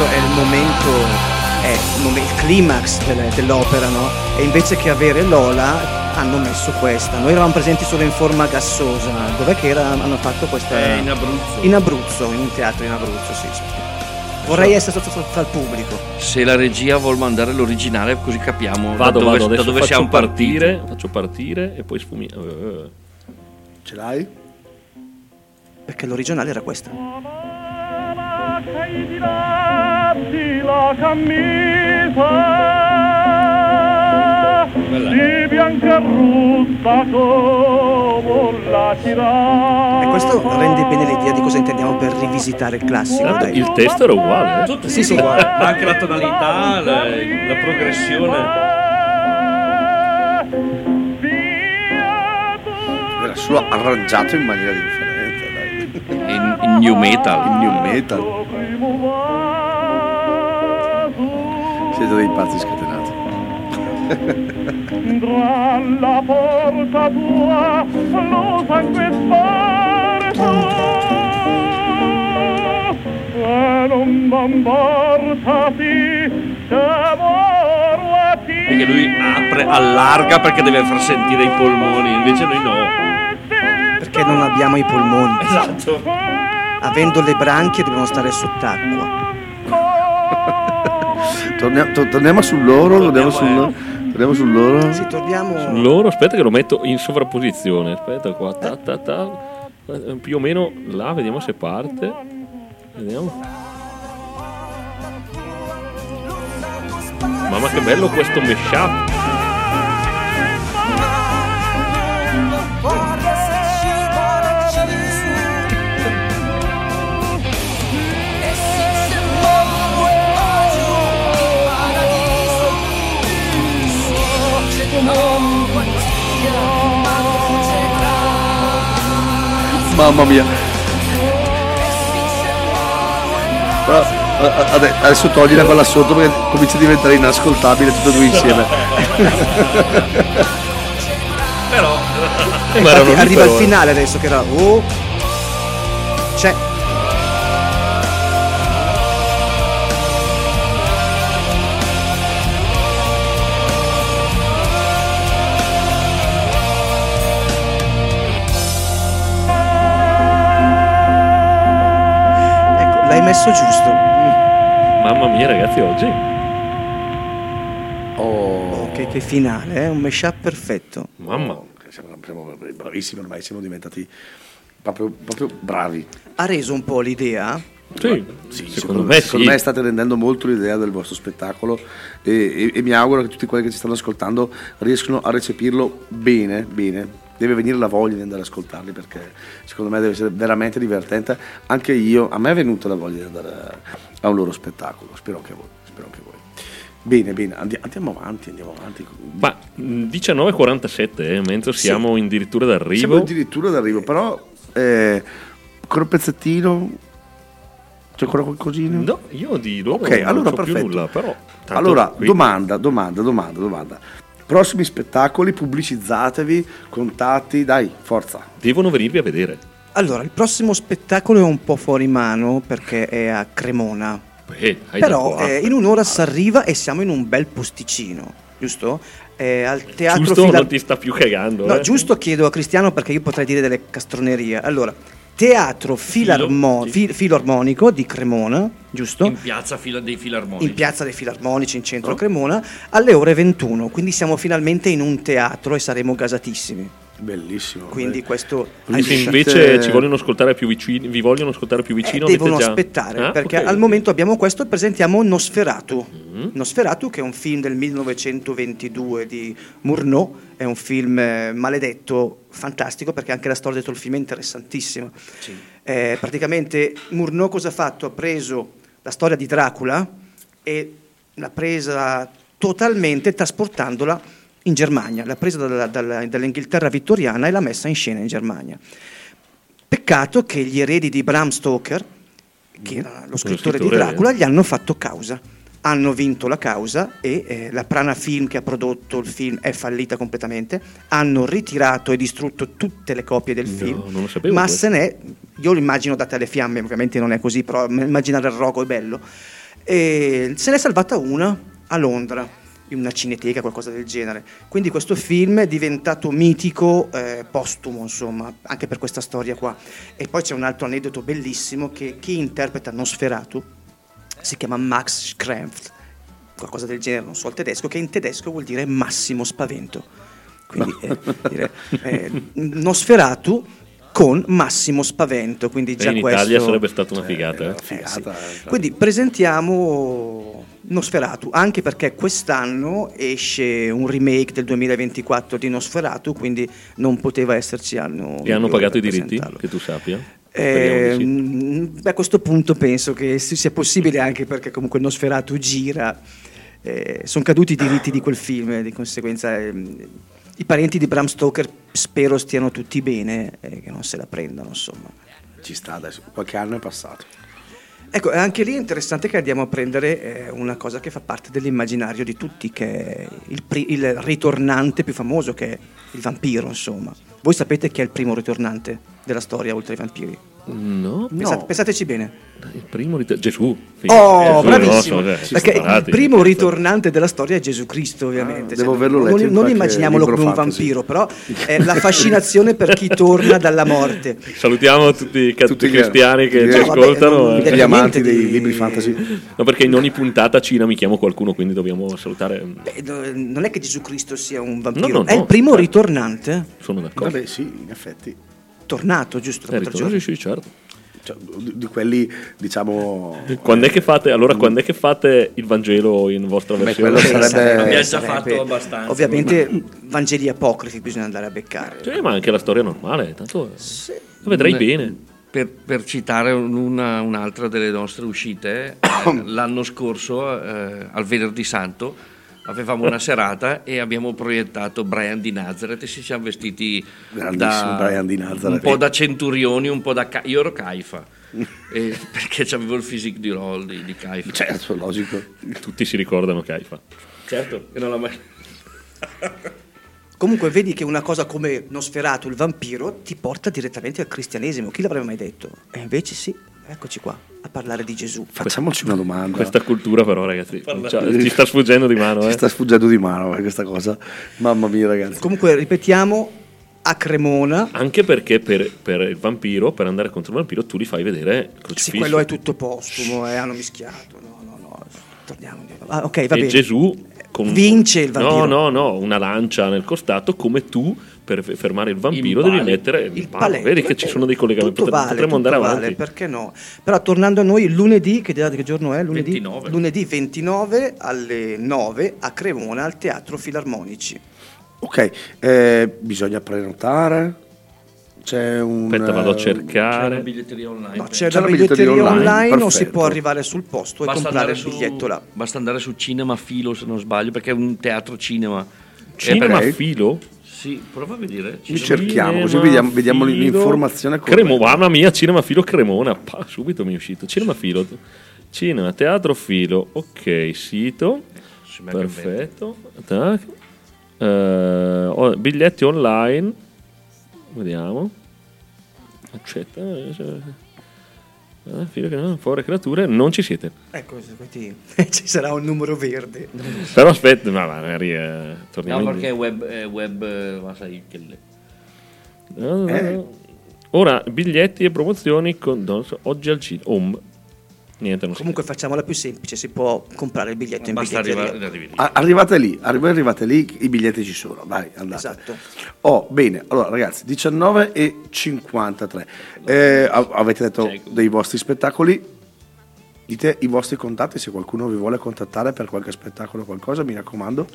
Questo è il momento, è il, climax delle- dell'opera, no? E invece che avere Lola hanno messo questa. Noi eravamo presenti solo in forma gassosa. Dov'è che era, hanno fatto questa? È in Abruzzo. In Abruzzo, in un teatro in Abruzzo, sì. sì. Vorrei essere sotto tra il pubblico. Se la regia vuol mandare l'originale così capiamo Vado, da dove, vado, da dove siamo partire, partiti. faccio partire e poi sfumi. eh. Ce l'hai? Perché l'originale era questa. La camisa di bianca e rossa come la E questo rende bene l'idea di cosa intendiamo per rivisitare il classico. Dai. il testo era uguale. Tutto Sì, sì, uguale, anche la tonalità, la, la progressione. Era solo arrangiato in maniera differente, dai. In, in new metal. Il new metal. Siete dei pazzi scatenati. Tra la porta tua lo sangue sparso e non m'importati se moro a ti Perché lui apre, allarga perché deve far sentire i polmoni, invece noi no. Perché non abbiamo i polmoni. Esatto. Avendo le branchie dobbiamo stare sott'acqua. Torniamo, to- torniamo sul loro, torniamo sul, torniamo sul loro. Sì, torniamo. Loro, aspetta che lo metto in sovrapposizione. Aspetta qua, ta, ta, ta. Eh, più o meno là, vediamo se parte. Vediamo. Mamma che bello questo mashup. Mamma mia. Però, adesso toglila quella sotto perché comincia a diventare inascoltabile tutto e due insieme. Lì arriva però, il finale adesso che era oh c'è l'hai messo giusto Mamma mia, ragazzi, oggi. Oh, che, che finale eh? un mashup perfetto Mamma. siamo, siamo bravissimi ormai, siamo diventati proprio, proprio bravi. ha reso un po' l'idea Sì, Sì, secondo, me sì. secondo me state rendendo molto l'idea del vostro spettacolo e, e- e mi auguro che tutti quelli che ci stanno ascoltando riescano a recepirlo bene, bene. Deve venire la voglia di andare ad ascoltarli perché secondo me deve essere veramente divertente. Anche io, a me è venuta la voglia di andare a un loro spettacolo, spero anche voi. Spero anche voi. Bene, bene, andi- andiamo avanti, andiamo avanti. Ma mh, 19.47, eh, mentre siamo addirittura d'arrivo. Siamo addirittura d'arrivo, però eh, ancora un pezzettino. C'è ancora qualcosina? No, io di loro Ok, non allora so più perfetto. nulla, però. allora, qui- domanda, domanda, domanda, domanda. Prossimi spettacoli, pubblicizzatevi, contatti, dai, forza. Devono venirvi a vedere. allora il prossimo spettacolo è un po' fuori mano perché è a Cremona Eh, hai da Però eh, in un'ora si arriva e siamo in un bel posticino, giusto? Eh, al teatro Giusto, Fila- non ti sta più cagando. No, eh. giusto chiedo a Cristiano perché io potrei dire delle castronerie. Allora, teatro filarmo- sì. fi- filarmonico di Cremona, giusto? In piazza fila dei filarmonici. in piazza dei Filarmonici in Oh. centro a Cremona alle ore 21 quindi siamo finalmente in un teatro e saremo gasatissimi Bellissimo. quindi questo Quindi se invece ci vogliono ascoltare più vicino, vi vogliono ascoltare più Eh, vicino, devono avete già- aspettare Ah, perché ok. al momento abbiamo questo e presentiamo Nosferatu. Mm. Nosferatu che è un film del 1922 di Murnau, è un film eh, maledetto, fantastico perché anche la storia dietro il film è interessantissima. Eh, praticamente Murnau cosa ha fatto? Ha preso la storia di Dracula e l'ha presa totalmente trasportandola in Germania, l'ha presa dalla- dalla- dall'Inghilterra vittoriana e l'ha messa in scena in Germania. Peccato che gli eredi di Bram Stoker, che era lo scrittore di scrittore, Dracula, eh. gli hanno fatto causa. Hanno vinto la causa e eh, la Prana Film che ha prodotto il film è fallita completamente. Hanno ritirato e distrutto tutte le copie del No, film. ma questo. se n'è, io lo immagino date alle fiamme, ovviamente non è così, però immaginare il rogo è bello. E se n'è salvata una a Londra, in una cineteca, qualcosa del genere. Quindi questo film è diventato mitico, eh, postumo, insomma, anche per questa storia qua. E poi c'è un altro aneddoto bellissimo che chi interpreta Nosferatu si chiama Max Schrenft, qualcosa del genere, non so il tedesco, che in tedesco vuol dire massimo spavento. Quindi eh, dire, eh, Nosferatu con massimo spavento, quindi Eh, già in questo... Italia sarebbe stata una figata. eh. Una figata. sì. Quindi presentiamo Nosferatu, anche perché quest'anno esce un remake del 2024 di Nosferatu, quindi non poteva esserci anno. E hanno pagato i diritti, che tu sappia? Eh, sì. a questo punto penso che si- sia possibile anche perché comunque Nosferatu gira. sono caduti i diritti di quel film, e di conseguenza ehm, i parenti di Bram Stoker spero stiano tutti bene e che non se la prendano, insomma. Ci sta adesso, qualche anno è passato. Ecco, anche lì è interessante che andiamo a prendere eh, una cosa che fa parte dell'immaginario di tutti, che è il, pri- il ritornante più famoso, che è il vampiro, insomma. Voi sapete chi è il primo ritornante della storia oltre ai vampiri? No, Pensate- pensateci bene. il primo rit- Gesù. Sì, Oh, Gesù, bravissimo! no, so, cioè, Perché il primo cazzo. ritornante della storia è Gesù Cristo, ovviamente. Ah, devo Cioè, averlo non, non immaginiamolo come un vampiro, però è la fascinazione per chi torna dalla morte. Salutiamo tutti i cat- Tutti gli- cristiani che No, ci vabbè, ascoltano. non- eh. Gli amanti dei di- libri fantasy. No, perché in ogni puntata Cina mi chiamo qualcuno, quindi dobbiamo salutare. Beh, no, non è che Gesù Cristo sia un vampiro, No, no, è il primo certo. ritornante, Sono d'accordo. Vabbè, sì, in effetti. Tornato, giusto? Eh, tre ritorno, giorni. sì, sì, certo. Cioè, di, di quelli, diciamo... Quando è che fate, allora, quando è che fate il Vangelo in vostra Beh, versione? quello sarebbe- Abbiamo già sarebbe- fatto abbastanza. Ovviamente Vangeli apocrifi bisogna andare a beccare. Sì, ma anche la storia normale, tanto lo vedrai Ne- bene. Per, per citare una- un'altra delle nostre uscite, eh, l'anno scorso, eh, al venerdì santo, avevamo una serata e abbiamo proiettato Brian di Nazareth e ci siamo vestiti Grandissimo da, Brian di Nazareth. un po' da centurioni, un po' da... Ca- io ero Caifa, e- perché avevo il physique di roll di, di Caifa. Certo, logico. Tutti si ricordano Caifa. certo, che non l'ho mai... Comunque vedi che una cosa come Nosferatu, il vampiro, ti porta direttamente al cristianesimo. Chi l'avrebbe mai detto? E invece sì, eccoci qua a parlare di Gesù. Facciamoci una domanda. Questa cultura però ragazzi, cioè, ci sta sfuggendo di mano. Ci Eh. sta sfuggendo di mano eh, questa cosa. Mamma mia, ragazzi. Comunque ripetiamo, a Cremona, Anche perché per, per il vampiro, per andare contro il vampiro, tu li fai vedere sì, crocifisso. quello è tutto postumo, eh, hanno mischiato. No, no, no, torniamo. Ah, ok, va e bene. Gesù con- Vince il vampiro. No, no, no, una lancia nel costato come tu per fermare il vampiro devi pale. mettere il, il palo. paletto. Vedi che ci sono dei collegamenti, Tutto potre- vale, potremmo andare tutto avanti. vale, perché no? Però tornando a noi, lunedì, che, che giorno è? Lunedì 29. lunedì 29 alle 9 a Cremona al Teatro Filarmonici. Ok, eh, bisogna prenotare. C'è un. Aspetta, vado a eh, C'è cercare. una biglietteria online. No, c'è, C'è la biglietteria biglietteria online, online, o si può arrivare sul posto e Basta comprare andare, il biglietto là. su, basta andare su Cinema Filo se non sbaglio perché è un teatro cinema. Cinema Ok. filo? Sì, prova a vedere. Cinema- cerchiamo, così vediamo, vediamo l'informazione corretta. Cremo, mamma mia, cinema filo Cremona. Pa, subito mi è uscito. Cinema filo. Cinema, teatro filo. Ok, sito. Bello. Perfetto. Tac. Ho- biglietti online. Vediamo. Accetta. Eh, filo che no, fuori creature. Non ci siete. Ecco, quindi ci sarà un numero verde. Però aspetta, ma magari eh, torniamo No, perché è web, è web eh, ma sai che le- No, no, Eh. no. Ora, biglietti e promozioni con non so, oggi al cinema. Niente, non so. Comunque facciamola più semplice, si può comprare il biglietto in basta biglietteria. arrivare, arrivi lì. Ah, Arrivate lì, arrivate i biglietti ci sono, vai, andate. Esatto. Oh, bene, allora ragazzi, 19 e 53. Eh, av- avete detto Cieco. dei vostri spettacoli, dite i vostri contatti, se qualcuno vi vuole contattare per qualche spettacolo o qualcosa, mi raccomando,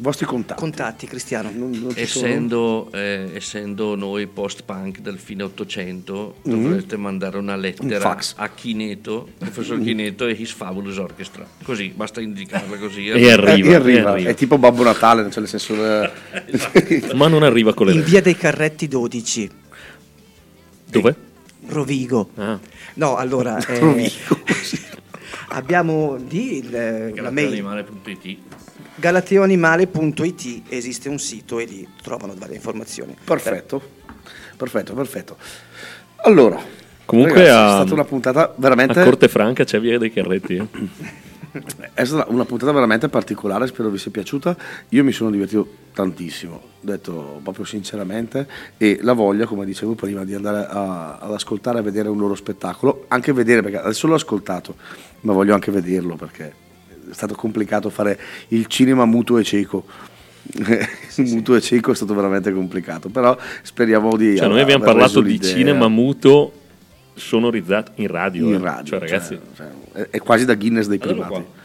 vostri contatti. Contatti, Cristiano. Non- non? Essendo, eh, essendo noi post-punk del fine Ottocento, dovreste mandare una Un lettera fax. a Chineto, professor Chineto e His Fabulous Orchestra. Così, basta indicarla così. E arriva. Eh, e arriva, e arriva. è tipo Babbo Natale, cioè nel senso... eh, Ma non arriva con le In via dei Carretti 12, Dove? Rovigo. Ah. No, allora... eh, Rovigo. abbiamo lì il- la mail galateoanimale.it esiste un sito e lì trovano varie informazioni. perfetto, perfetto, perfetto. Allora, Comunque ragazzi, a- è stata una puntata veramente... A Corte Franca c'è via dei Carretti. eh. È stata una puntata veramente particolare, spero vi sia piaciuta. Io mi sono divertito tantissimo, detto proprio sinceramente, e la voglia, come dicevo prima, di andare a- ad ascoltare e vedere un loro spettacolo, anche vedere, perché adesso l'ho ascoltato, ma voglio anche vederlo perché è stato complicato fare il cinema muto e cieco. muto e cieco è stato veramente complicato, però speriamo di... Cioè, noi abbiamo parlato di l'idea cinema muto sonorizzato in radio. in eh. radio. Cioè, ragazzi. cioè, cioè, è, quasi da Guinness dei Allora primati. qua.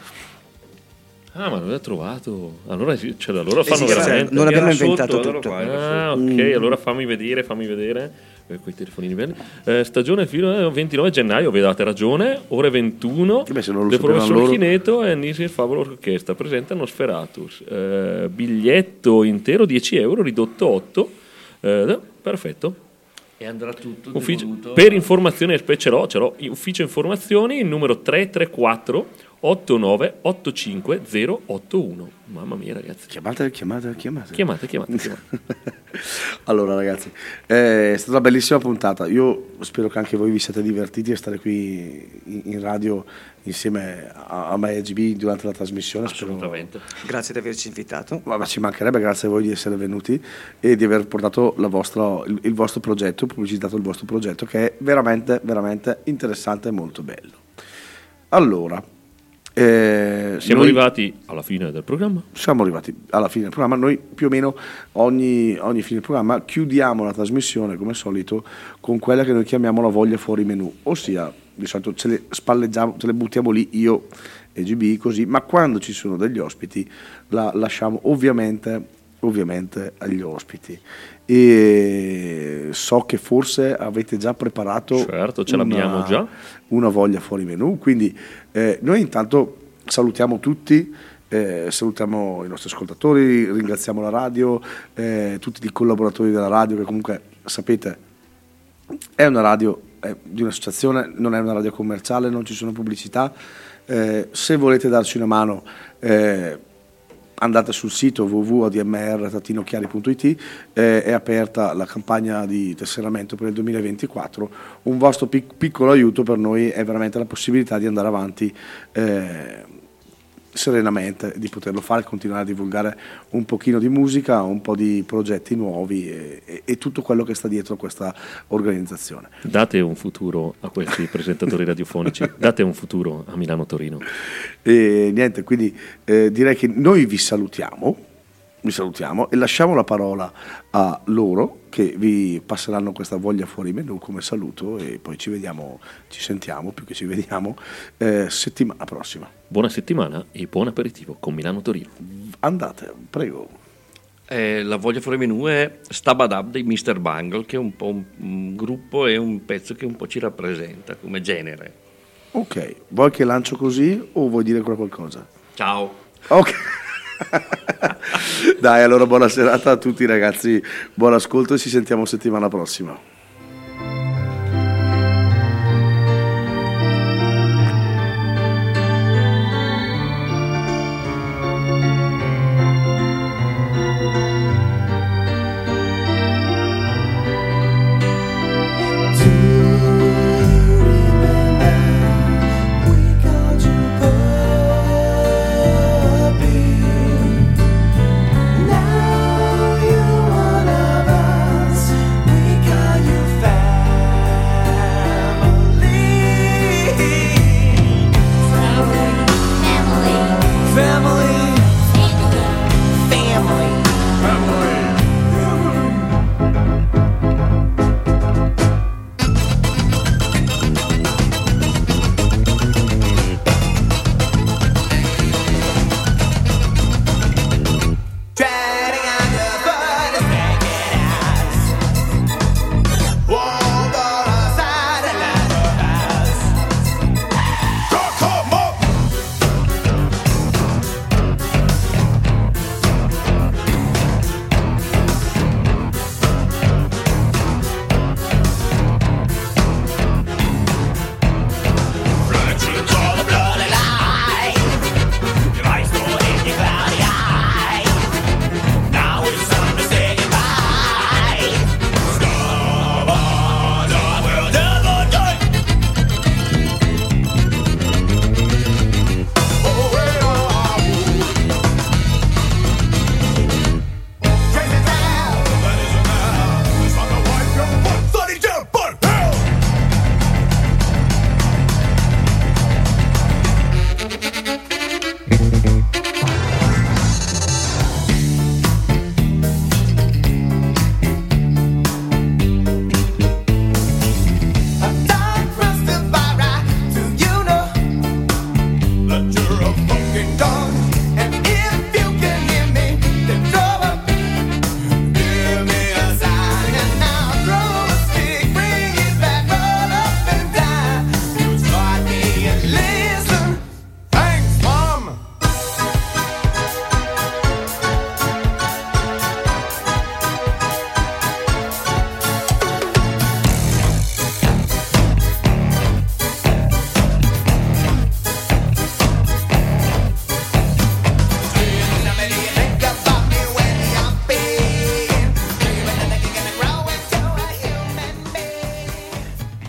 Ah, ma l'aveva trovato. Allora, sì, cioè, allora fanno Esiste, veramente. non abbiamo Era sotto, inventato allora tutto. qua Ah, ok, allora fammi vedere, fammi vedere. Eh, quei telefonini belli. Eh, stagione filo eh, 29 gennaio, avevate ragione, ore 21. Eh beh, se non lo del professor loro. Chineto e Nisi Favolo Orchestra presenta Nosferatus. Eh, biglietto intero 10 euro, ridotto 8. Eh, perfetto. E andrà tutto Ufficio- per informazioni, ce l'ho, ce l'ho. Ufficio informazioni, il numero 334 89 85 081. Mamma mia, ragazzi. Chiamate, chiamate, chiamate. Chiamate, chiamate, chiamate. allora ragazzi, eh, è stata una bellissima puntata. Io spero che anche voi vi siate divertiti a stare qui in, radio insieme a, me e GB durante la trasmissione. Spero- assolutamente. Grazie di averci invitato. Ma, ma ci mancherebbe, grazie a voi di essere venuti e di aver portato la vostra- il, il vostro progetto, pubblicizzato il vostro progetto, che è veramente, veramente interessante e molto bello. Allora, eh, Siamo noi- arrivati alla fine del programma. siamo arrivati alla fine del programma. Noi più o meno ogni, ogni fine del programma chiudiamo la trasmissione come solito con quella che noi chiamiamo la voglia fuori menù, ossia di solito ce le spalleggiamo, ce le buttiamo lì io e GB così, ma quando ci sono degli ospiti la lasciamo ovviamente, ovviamente agli ospiti. E so che forse avete già preparato Certo, ce l'abbiamo già. una voglia fuori menù. Quindi eh, noi intanto salutiamo tutti, eh, salutiamo i nostri ascoltatori, ringraziamo la radio, eh, tutti i collaboratori della radio che comunque sapete è una radio è di un'associazione, non è una radio commerciale, non ci sono pubblicità. Eh, se volete darci una mano, eh, andate sul sito www.admr-chiari.it eh, è aperta la campagna di tesseramento per il 2024 un vostro pic- piccolo aiuto per noi è veramente la possibilità di andare avanti eh, serenamente di poterlo fare, continuare a divulgare un pochino di musica, un po' di progetti nuovi e, e- e tutto quello che sta dietro questa organizzazione. Date un futuro a questi presentatori radiofonici, date un futuro a Milano Torino. E niente, quindi eh, direi che noi vi salutiamo, vi salutiamo e lasciamo la parola a loro che vi passeranno questa voglia fuori menù come saluto e poi ci vediamo, ci sentiamo più che ci vediamo eh, settimana prossima. Buona settimana e buon aperitivo con Milano Torino. Andate, prego. Eh, la voglia fuori menù è Stabadab dei Mr. Bungle, che è un po' un, un gruppo e un pezzo che un po' ci rappresenta come genere. Ok, vuoi che lancio così o vuoi dire ancora qualcosa? Ciao. Ok. Dai, allora buona serata a tutti ragazzi, buon ascolto e ci sentiamo settimana prossima.